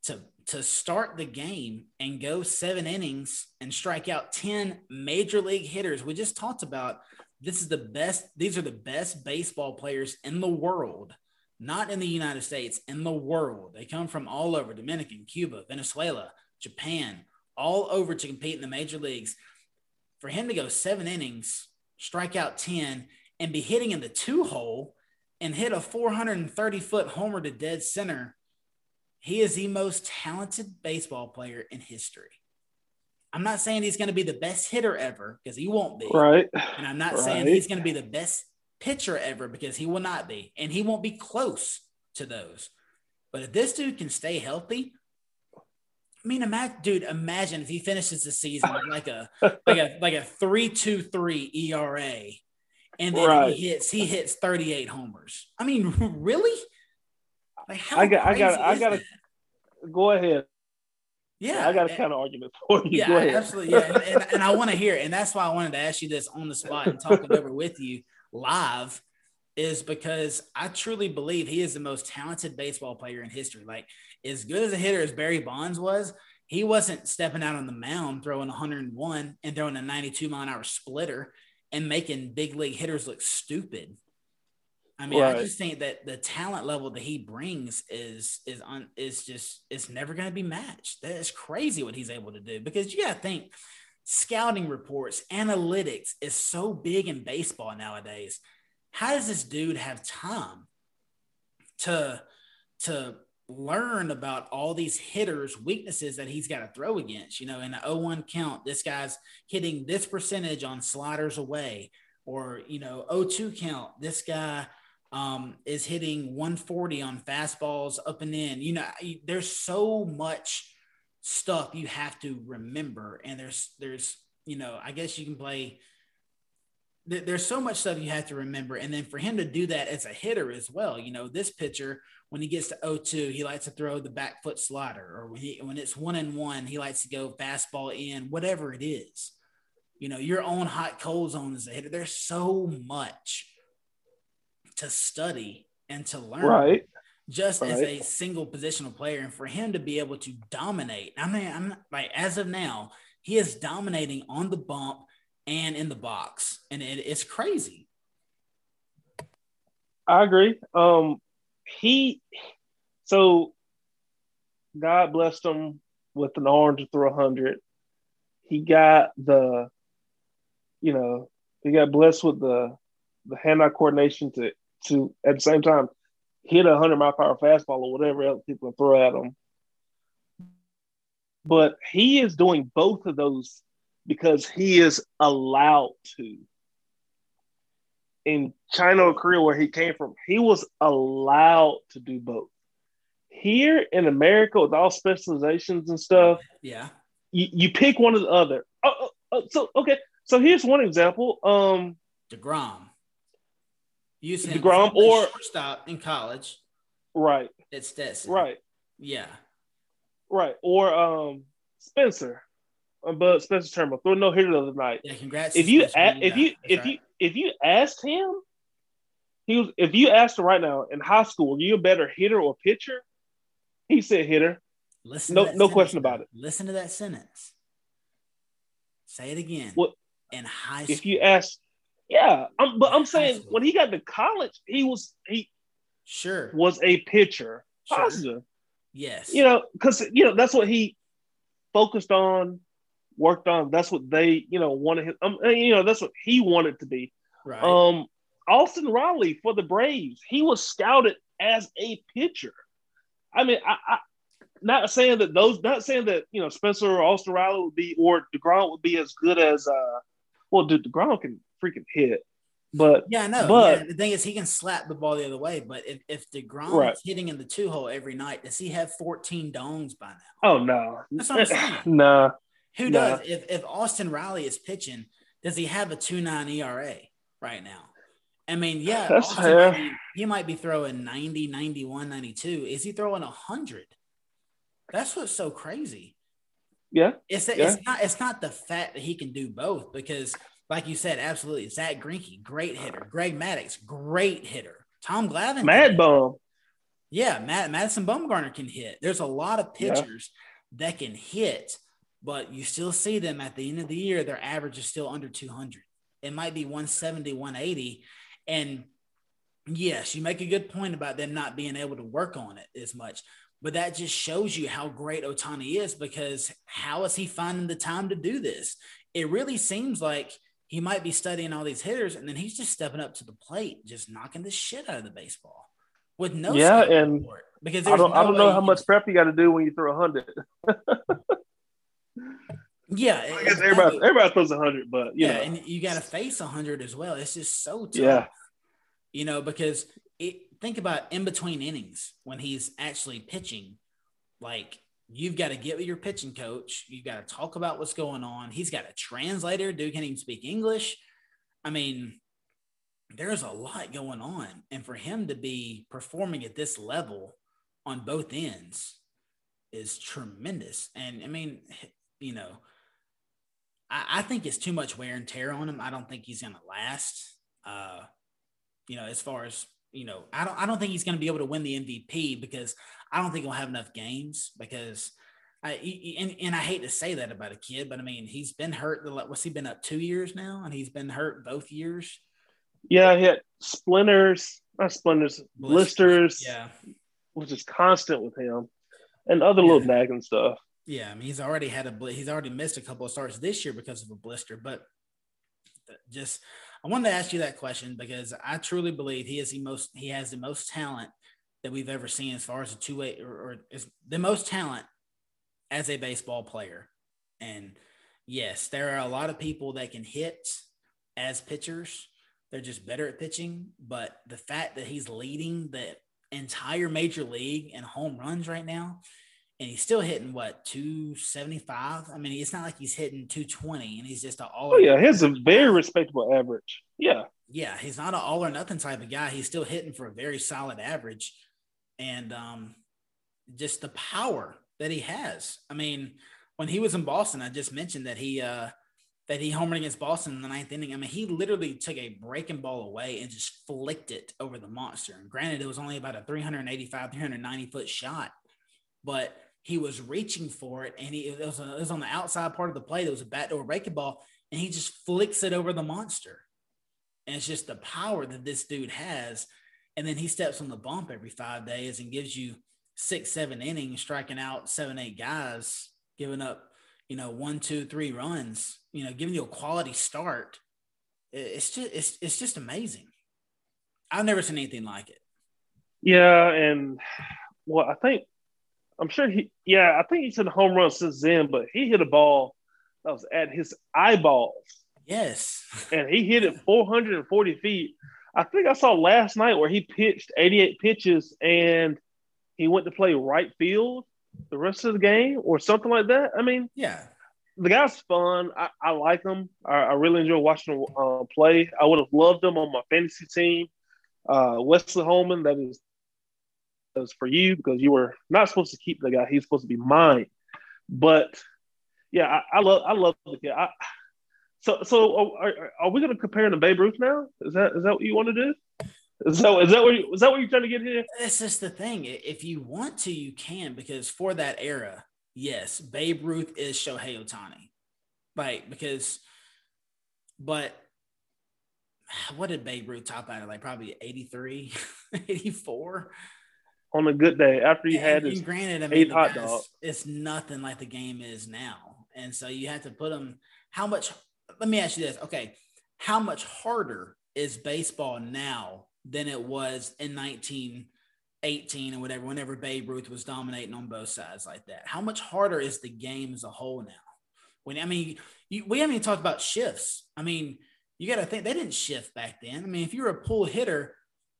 Speaker 1: to to start the game and go seven innings and strike out 10 major league hitters. We just talked about this is the best, these are the best baseball players in the world, not in the United States, in the world. They come from all over Dominican, Cuba, Venezuela, Japan, all over to compete in the major leagues. For him to go seven innings, strike out 10, and be hitting in the two hole and hit a 430 foot homer to dead center he is the most talented baseball player in history. I'm not saying he's going to be the best hitter ever because he won't be.
Speaker 2: Right.
Speaker 1: And I'm not
Speaker 2: right.
Speaker 1: saying he's going to be the best pitcher ever because he will not be. And he won't be close to those. But if this dude can stay healthy, I mean, imagine, dude, imagine if he finishes the season with like a like a like a three two three ERA, and then right. he hits he hits thirty eight homers. I mean, really?
Speaker 2: Like how I got I got I got to go ahead.
Speaker 1: Yeah,
Speaker 2: I got a eh, kind of argument for you.
Speaker 1: Yeah, absolutely. Yeah, and, and, and I want to hear, it. and that's why I wanted to ask you this on the spot and talk it over with you live, is because I truly believe he is the most talented baseball player in history. Like as good as a hitter as Barry Bonds was, he wasn't stepping out on the mound throwing 101 and throwing a 92 mile an hour splitter and making big league hitters look stupid. I mean, right. I just think that the talent level that he brings is is on is just it's never going to be matched. That is crazy what he's able to do because you got to think scouting reports, analytics is so big in baseball nowadays. How does this dude have time to to learn about all these hitters' weaknesses that he's got to throw against? You know, in the 0-1 count, this guy's hitting this percentage on sliders away, or you know, 0-2 count, this guy um, is hitting 140 on fastballs up and in. You know, there's so much stuff you have to remember, and there's there's you know, I guess you can play. There's so much stuff you have to remember, and then for him to do that as a hitter as well, you know, this pitcher when he gets to 0-2, he likes to throw the back foot slider, or when he when it's one and one, he likes to go fastball in, whatever it is. You know, your own hot cold zone as a hitter. There's so much to study and to learn.
Speaker 2: Right.
Speaker 1: Just right. as a single positional player, and for him to be able to dominate. I mean, I'm not, like as of now, he is dominating on the bump and in the box, and it, it's crazy.
Speaker 2: I agree. Um, he, so God blessed him with an arm to throw hundred. He got the, you know, he got blessed with the the hand-eye coordination to to at the same time hit a hundred mile per hour fastball or whatever else people throw at him. But he is doing both of those because he is allowed to. In China or Korea, where he came from, he was allowed to do both. Here in America, with all specializations and stuff,
Speaker 1: yeah,
Speaker 2: you, you pick one or the other. Oh, oh, oh, so okay, so here's one example. Um,
Speaker 1: Degrom. Use him
Speaker 2: Degrom or
Speaker 1: shortstop in college.
Speaker 2: Right.
Speaker 1: At Stetson.
Speaker 2: Right.
Speaker 1: Yeah.
Speaker 2: Right. Or um Spencer. But Spencer Turnbull threw no hitter the other night.
Speaker 1: Yeah, congrats.
Speaker 2: If you a- if you if right. you if you asked him, he was if you asked him right now in high school, are you a better hitter or pitcher? He said hitter. Listen no no sentence, question about it.
Speaker 1: Listen to that sentence. Say it again.
Speaker 2: What
Speaker 1: in high school?
Speaker 2: If you ask yeah, I'm, but I'm saying when he got to college, he was he
Speaker 1: sure
Speaker 2: was a pitcher, sure. positive.
Speaker 1: Yes,
Speaker 2: you know, because you know that's what he focused on, worked on. That's what they you know wanted him. Um, you know that's what he wanted to be.
Speaker 1: Right.
Speaker 2: Um, Austin Riley for the Braves, he was scouted as a pitcher. I mean, I, I not saying that those, not saying that you know Spencer or Austin Riley would be or Degrom would be as good as uh, well, Degrom can freaking hit. But
Speaker 1: yeah, I know. But yeah, the thing is, he can slap the ball the other way. But if if Degrom right. is hitting in the two hole every night, does he have 14 dongs by now?
Speaker 2: Oh no,
Speaker 1: that's what I'm saying.
Speaker 2: nah.
Speaker 1: Who nah. does? If if Austin Riley is pitching, does he have a two nine ERA right now? I mean, yeah,
Speaker 2: that's Austin fair. Might
Speaker 1: be, he might be throwing 90, 91, 92. Is he throwing 100? That's what's so crazy.
Speaker 2: Yeah.
Speaker 1: It's
Speaker 2: yeah.
Speaker 1: it's not it's not the fact that he can do both because like you said, absolutely. Zach Greinke, great hitter. Greg Maddux, great hitter. Tom Glavine,
Speaker 2: Mad Bum.
Speaker 1: Yeah, Matt, Madison Bumgarner can hit. There's a lot of pitchers yeah. that can hit, but you still see them at the end of the year. Their average is still under 200. It might be 170, 180. And yes, you make a good point about them not being able to work on it as much. But that just shows you how great Ohtani is because how is he finding the time to do this? It really seems like he might be studying all these hitters, and then he's just stepping up to the plate, just knocking the shit out of the baseball with no
Speaker 2: yeah, and because I don't, no I don't know how much prep you got to do when you throw a hundred.
Speaker 1: yeah,
Speaker 2: I guess everybody everybody throws a hundred, but yeah, know.
Speaker 1: and you got to face a hundred as well. It's just so tough,
Speaker 2: yeah.
Speaker 1: You know, because it, think about in between innings when he's actually pitching, like you've got to get with your pitching coach. You've got to talk about what's going on. He's got a translator. Dude can't even speak English. I mean, there's a lot going on. And for him to be performing at this level on both ends is tremendous. And I mean, you know, I, I think it's too much wear and tear on him. I don't think he's going to last. Uh, you know, as far as you know, I don't I don't think he's going to be able to win the MVP because I don't think he'll have enough games because I and, and I hate to say that about a kid, but I mean he's been hurt. The what's he been up two years now, and he's been hurt both years.
Speaker 2: Yeah, he had splinters, not splinters, blisters. blisters
Speaker 1: yeah,
Speaker 2: which is constant with him, and other yeah. little nagging stuff.
Speaker 1: Yeah, I mean he's already had a he's already missed a couple of starts this year because of a blister, but just I wanted to ask you that question because I truly believe he is the most he has the most talent that we've ever seen as far as a two way or, or is the most talent as a baseball player. And yes, there are a lot of people that can hit as pitchers. They're just better at pitching. But the fact that he's leading the entire major league in home runs right now, and he's still hitting what 275 i mean it's not like he's hitting 220 and he's just an all
Speaker 2: oh yeah he's a very respectable average. Yeah.
Speaker 1: Yeah he's not an all or nothing type of guy. He's still hitting for a very solid average. And um just the power that he has. I mean when he was in boston i just mentioned that he uh that he homered against Boston in the ninth inning. I mean, he literally took a breaking ball away and just flicked it over the monster. And granted, it was only about a 385, 390 foot shot, but he was reaching for it, and he it was, it was on the outside part of the plate. It was a backdoor breaking ball, and he just flicks it over the monster. And it's just the power that this dude has. And then he steps on the bump every five days and gives you six, seven innings, striking out seven, eight guys, giving up, you know, one, two, three runs, you know, giving you a quality start. It's just it's it's just amazing. I've never seen anything like it.
Speaker 2: Yeah, and well, I think I'm sure he, yeah, I think he's hit a home run since then, but he hit a ball that was at his eyeballs.
Speaker 1: Yes.
Speaker 2: and he hit it 440 feet. I think I saw last night where he pitched 88 pitches and he went to play right field the rest of the game or something like that. I mean,
Speaker 1: yeah,
Speaker 2: the guy's fun. I, I like him. I, I, really enjoy watching him uh, play. I would have loved him on my fantasy team. Uh, Wesley Holman, that is was for you because you were not supposed to keep the guy. He's supposed to be mine. But yeah, I, I love I love the kid. I, so so are, are we going to compare him to Babe Ruth now? Is that is that what you want to do? So Is that what you, is that what you're trying to get here?
Speaker 1: That's just the thing. If you want to, you can because for that era, yes, Babe Ruth is Shohei Ohtani, right? Because, but what did Babe Ruth top out of? Like probably 83, 84
Speaker 2: on a good day after you had his
Speaker 1: granted, I mean, eight hot dogs. It's nothing like the game is now, and so you have to put them. How much? Let me ask you this. Okay, how much harder is baseball now than it was in 1918 or whatever? Whenever Babe Ruth was dominating on both sides like that, how much harder is the game as a whole now? When I mean, you, we haven't even talked about shifts. I mean, you got to think they didn't shift back then. I mean, if you were a pull hitter,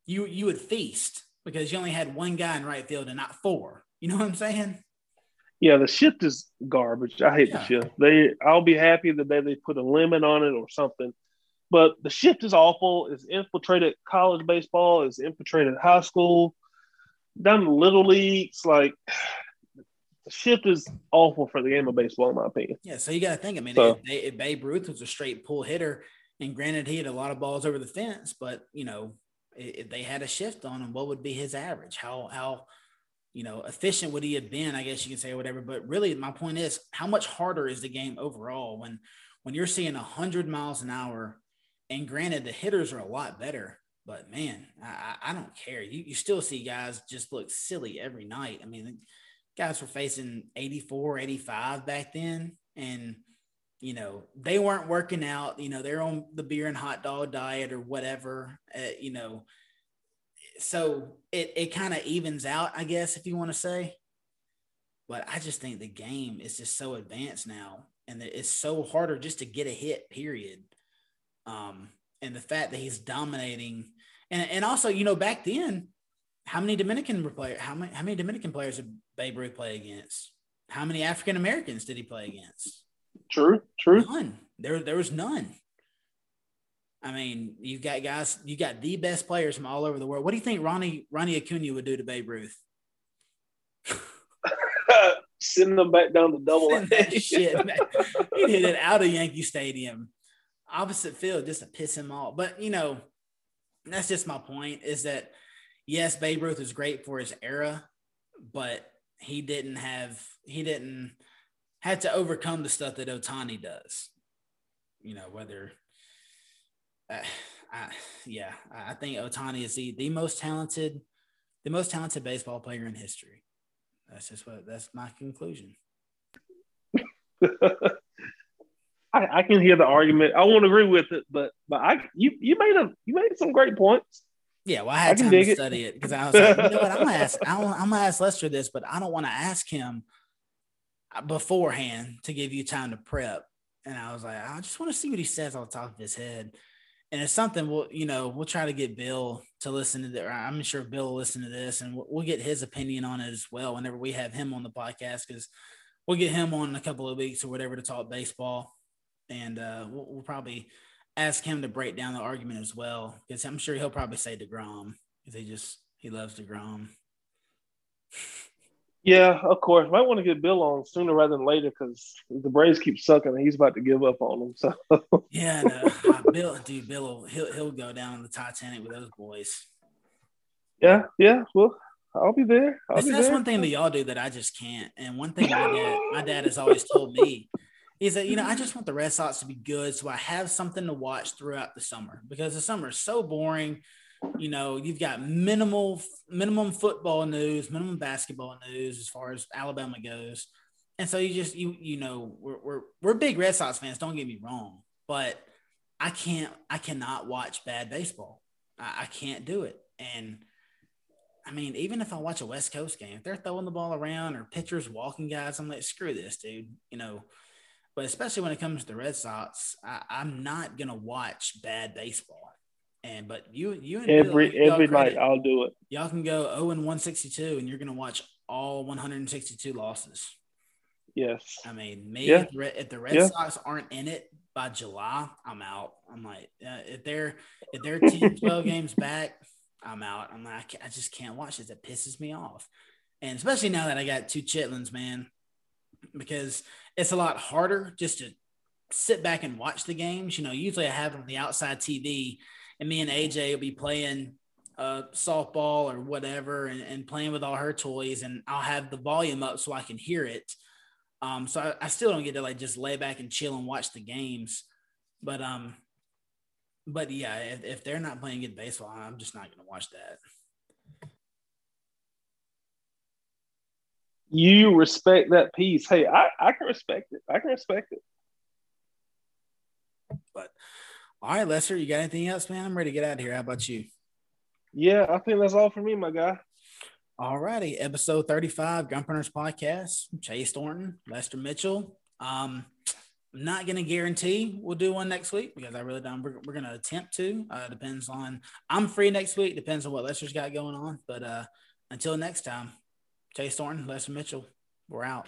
Speaker 1: you you would feast because you only had one guy in right field and not four. You know what I'm saying?
Speaker 2: Yeah, the shift is garbage. I hate yeah. the shift. They, I'll be happy the day they put a limit on it or something. But the shift is awful. It's infiltrated college baseball. It's infiltrated high school, Done little leagues. Like the shift is awful for the game of baseball, in my opinion.
Speaker 1: Yeah, so you got to think. I mean, so, if, if Babe Ruth was a straight pull hitter, and granted, he had a lot of balls over the fence, but you know, if they had a shift on him, what would be his average? How how you know efficient would he have been? I guess you can say whatever. But really, my point is, how much harder is the game overall when when you're seeing hundred miles an hour? And granted, the hitters are a lot better, but man, I, I don't care. You you still see guys just look silly every night. I mean, guys were facing 84, 85 back then, and you know they weren't working out you know they're on the beer and hot dog diet or whatever uh, you know. So it, it kind of evens out i guess if you want to say. But i just think the game is just so advanced now and it's so harder just to get a hit period. Um and the fact that he's dominating and, and also you know back then how many dominican players how many how many dominican players did babe ruth play against? How many African Americans did he play against?
Speaker 2: True, true.
Speaker 1: None. There, there was none. I mean, you've got guys, you got the best players from all over the world. What do you think Ronnie Ronnie Acuna would do to Babe Ruth?
Speaker 2: Sending them back down to double A.
Speaker 1: shit, man. He hit it out of Yankee Stadium, opposite field, just to piss him off. But you know, that's just my point. Is that yes, Babe Ruth was great for his era, but he didn't have he didn't had to overcome the stuff that Ohtani does. You know, whether uh, I, yeah, I think Ohtani is the, the most talented, the most talented baseball player in history. That's just what that's my conclusion.
Speaker 2: I, I, can hear the argument. I won't agree with it, but but I you you made a you made some great points.
Speaker 1: Yeah, well, I had I time to it. study it because I was like, you know what, I'm gonna ask I am gonna ask Lester this, but I don't want to ask him beforehand to give you time to prep. And I was like, I just want to see what he says on top of his head. And it's something we'll you know we'll try to get bill to listen to that i'm sure bill will listen to this and we'll, we'll, get his opinion on it as well whenever we have him on the podcast because we'll get him on in a couple of weeks or whatever to talk baseball. And uh, we'll, we'll, probably ask him to break down the argument as well because i'm sure he'll probably say DeGrom because he just he loves DeGrom
Speaker 2: Yeah, of course. Might want to get Bill on sooner rather than later because the Braves keep sucking and he's about to give up on them. So
Speaker 1: yeah, no, uh, Bill, dude, Bill, will, he'll he'll go down on the Titanic with those boys.
Speaker 2: Yeah, yeah. Well, I'll be there. I'll
Speaker 1: that's,
Speaker 2: be
Speaker 1: that's
Speaker 2: there.
Speaker 1: one thing that y'all do that I just can't. And one thing my dad, my dad has always told me is that you know I just want the Red Sox to be good, so I have something to watch throughout the summer because the summer is so boring you know, you've got minimal minimum football news, minimum basketball news as far as Alabama goes. And so you just you you know, we're we're we're big Red Sox fans, don't get me wrong, but I can't I cannot watch bad baseball. I, I can't do it. And I mean, even if I watch a West Coast game, if they're throwing the ball around or pitchers walking guys, I'm like, screw this, dude. You know, but especially when it comes to the Red Sox, I, am not gonna watch bad baseball. And but you you
Speaker 2: and every Bill, every night I'll do it.
Speaker 1: Y'all can go 0 and 162 and you're gonna watch all 162 losses.
Speaker 2: Yes.
Speaker 1: I mean, me yeah. if the Red yeah. Sox aren't in it by July, I'm out. I'm like, uh, if they're if they're 10, 12 games back, I'm out. I'm like, I, I just can't watch this. It pisses me off. And especially now that I got two chitlins, man, because it's a lot harder just to sit back and watch the games. You know, usually I have it on the outside TV and me and AJ will be playing uh, softball or whatever and, and, playing with all her toys, and I'll have the volume up so I can hear it. Um, so I, I, still don't get to like just lay back and chill and watch the games, but um, but yeah, if, if they're not playing good baseball, I'm just not going to watch that.
Speaker 2: You respect that piece. Hey, I, I can respect it. I can respect it.
Speaker 1: But all right, Lester, you got anything else, man? I'm ready to get out of here. How about you?
Speaker 2: Yeah, I think that's all for me, my guy.
Speaker 1: All righty, episode 35, Gun Printers Podcast. Chase Thornton, Lester Mitchell. Um, I'm not going to guarantee we'll do one next week because I really don't. We're, we're going to attempt to. Uh, depends on. I'm free next week. Depends on what Lester's got going on. But uh, until next time, Chase Thornton, Lester Mitchell. We're out.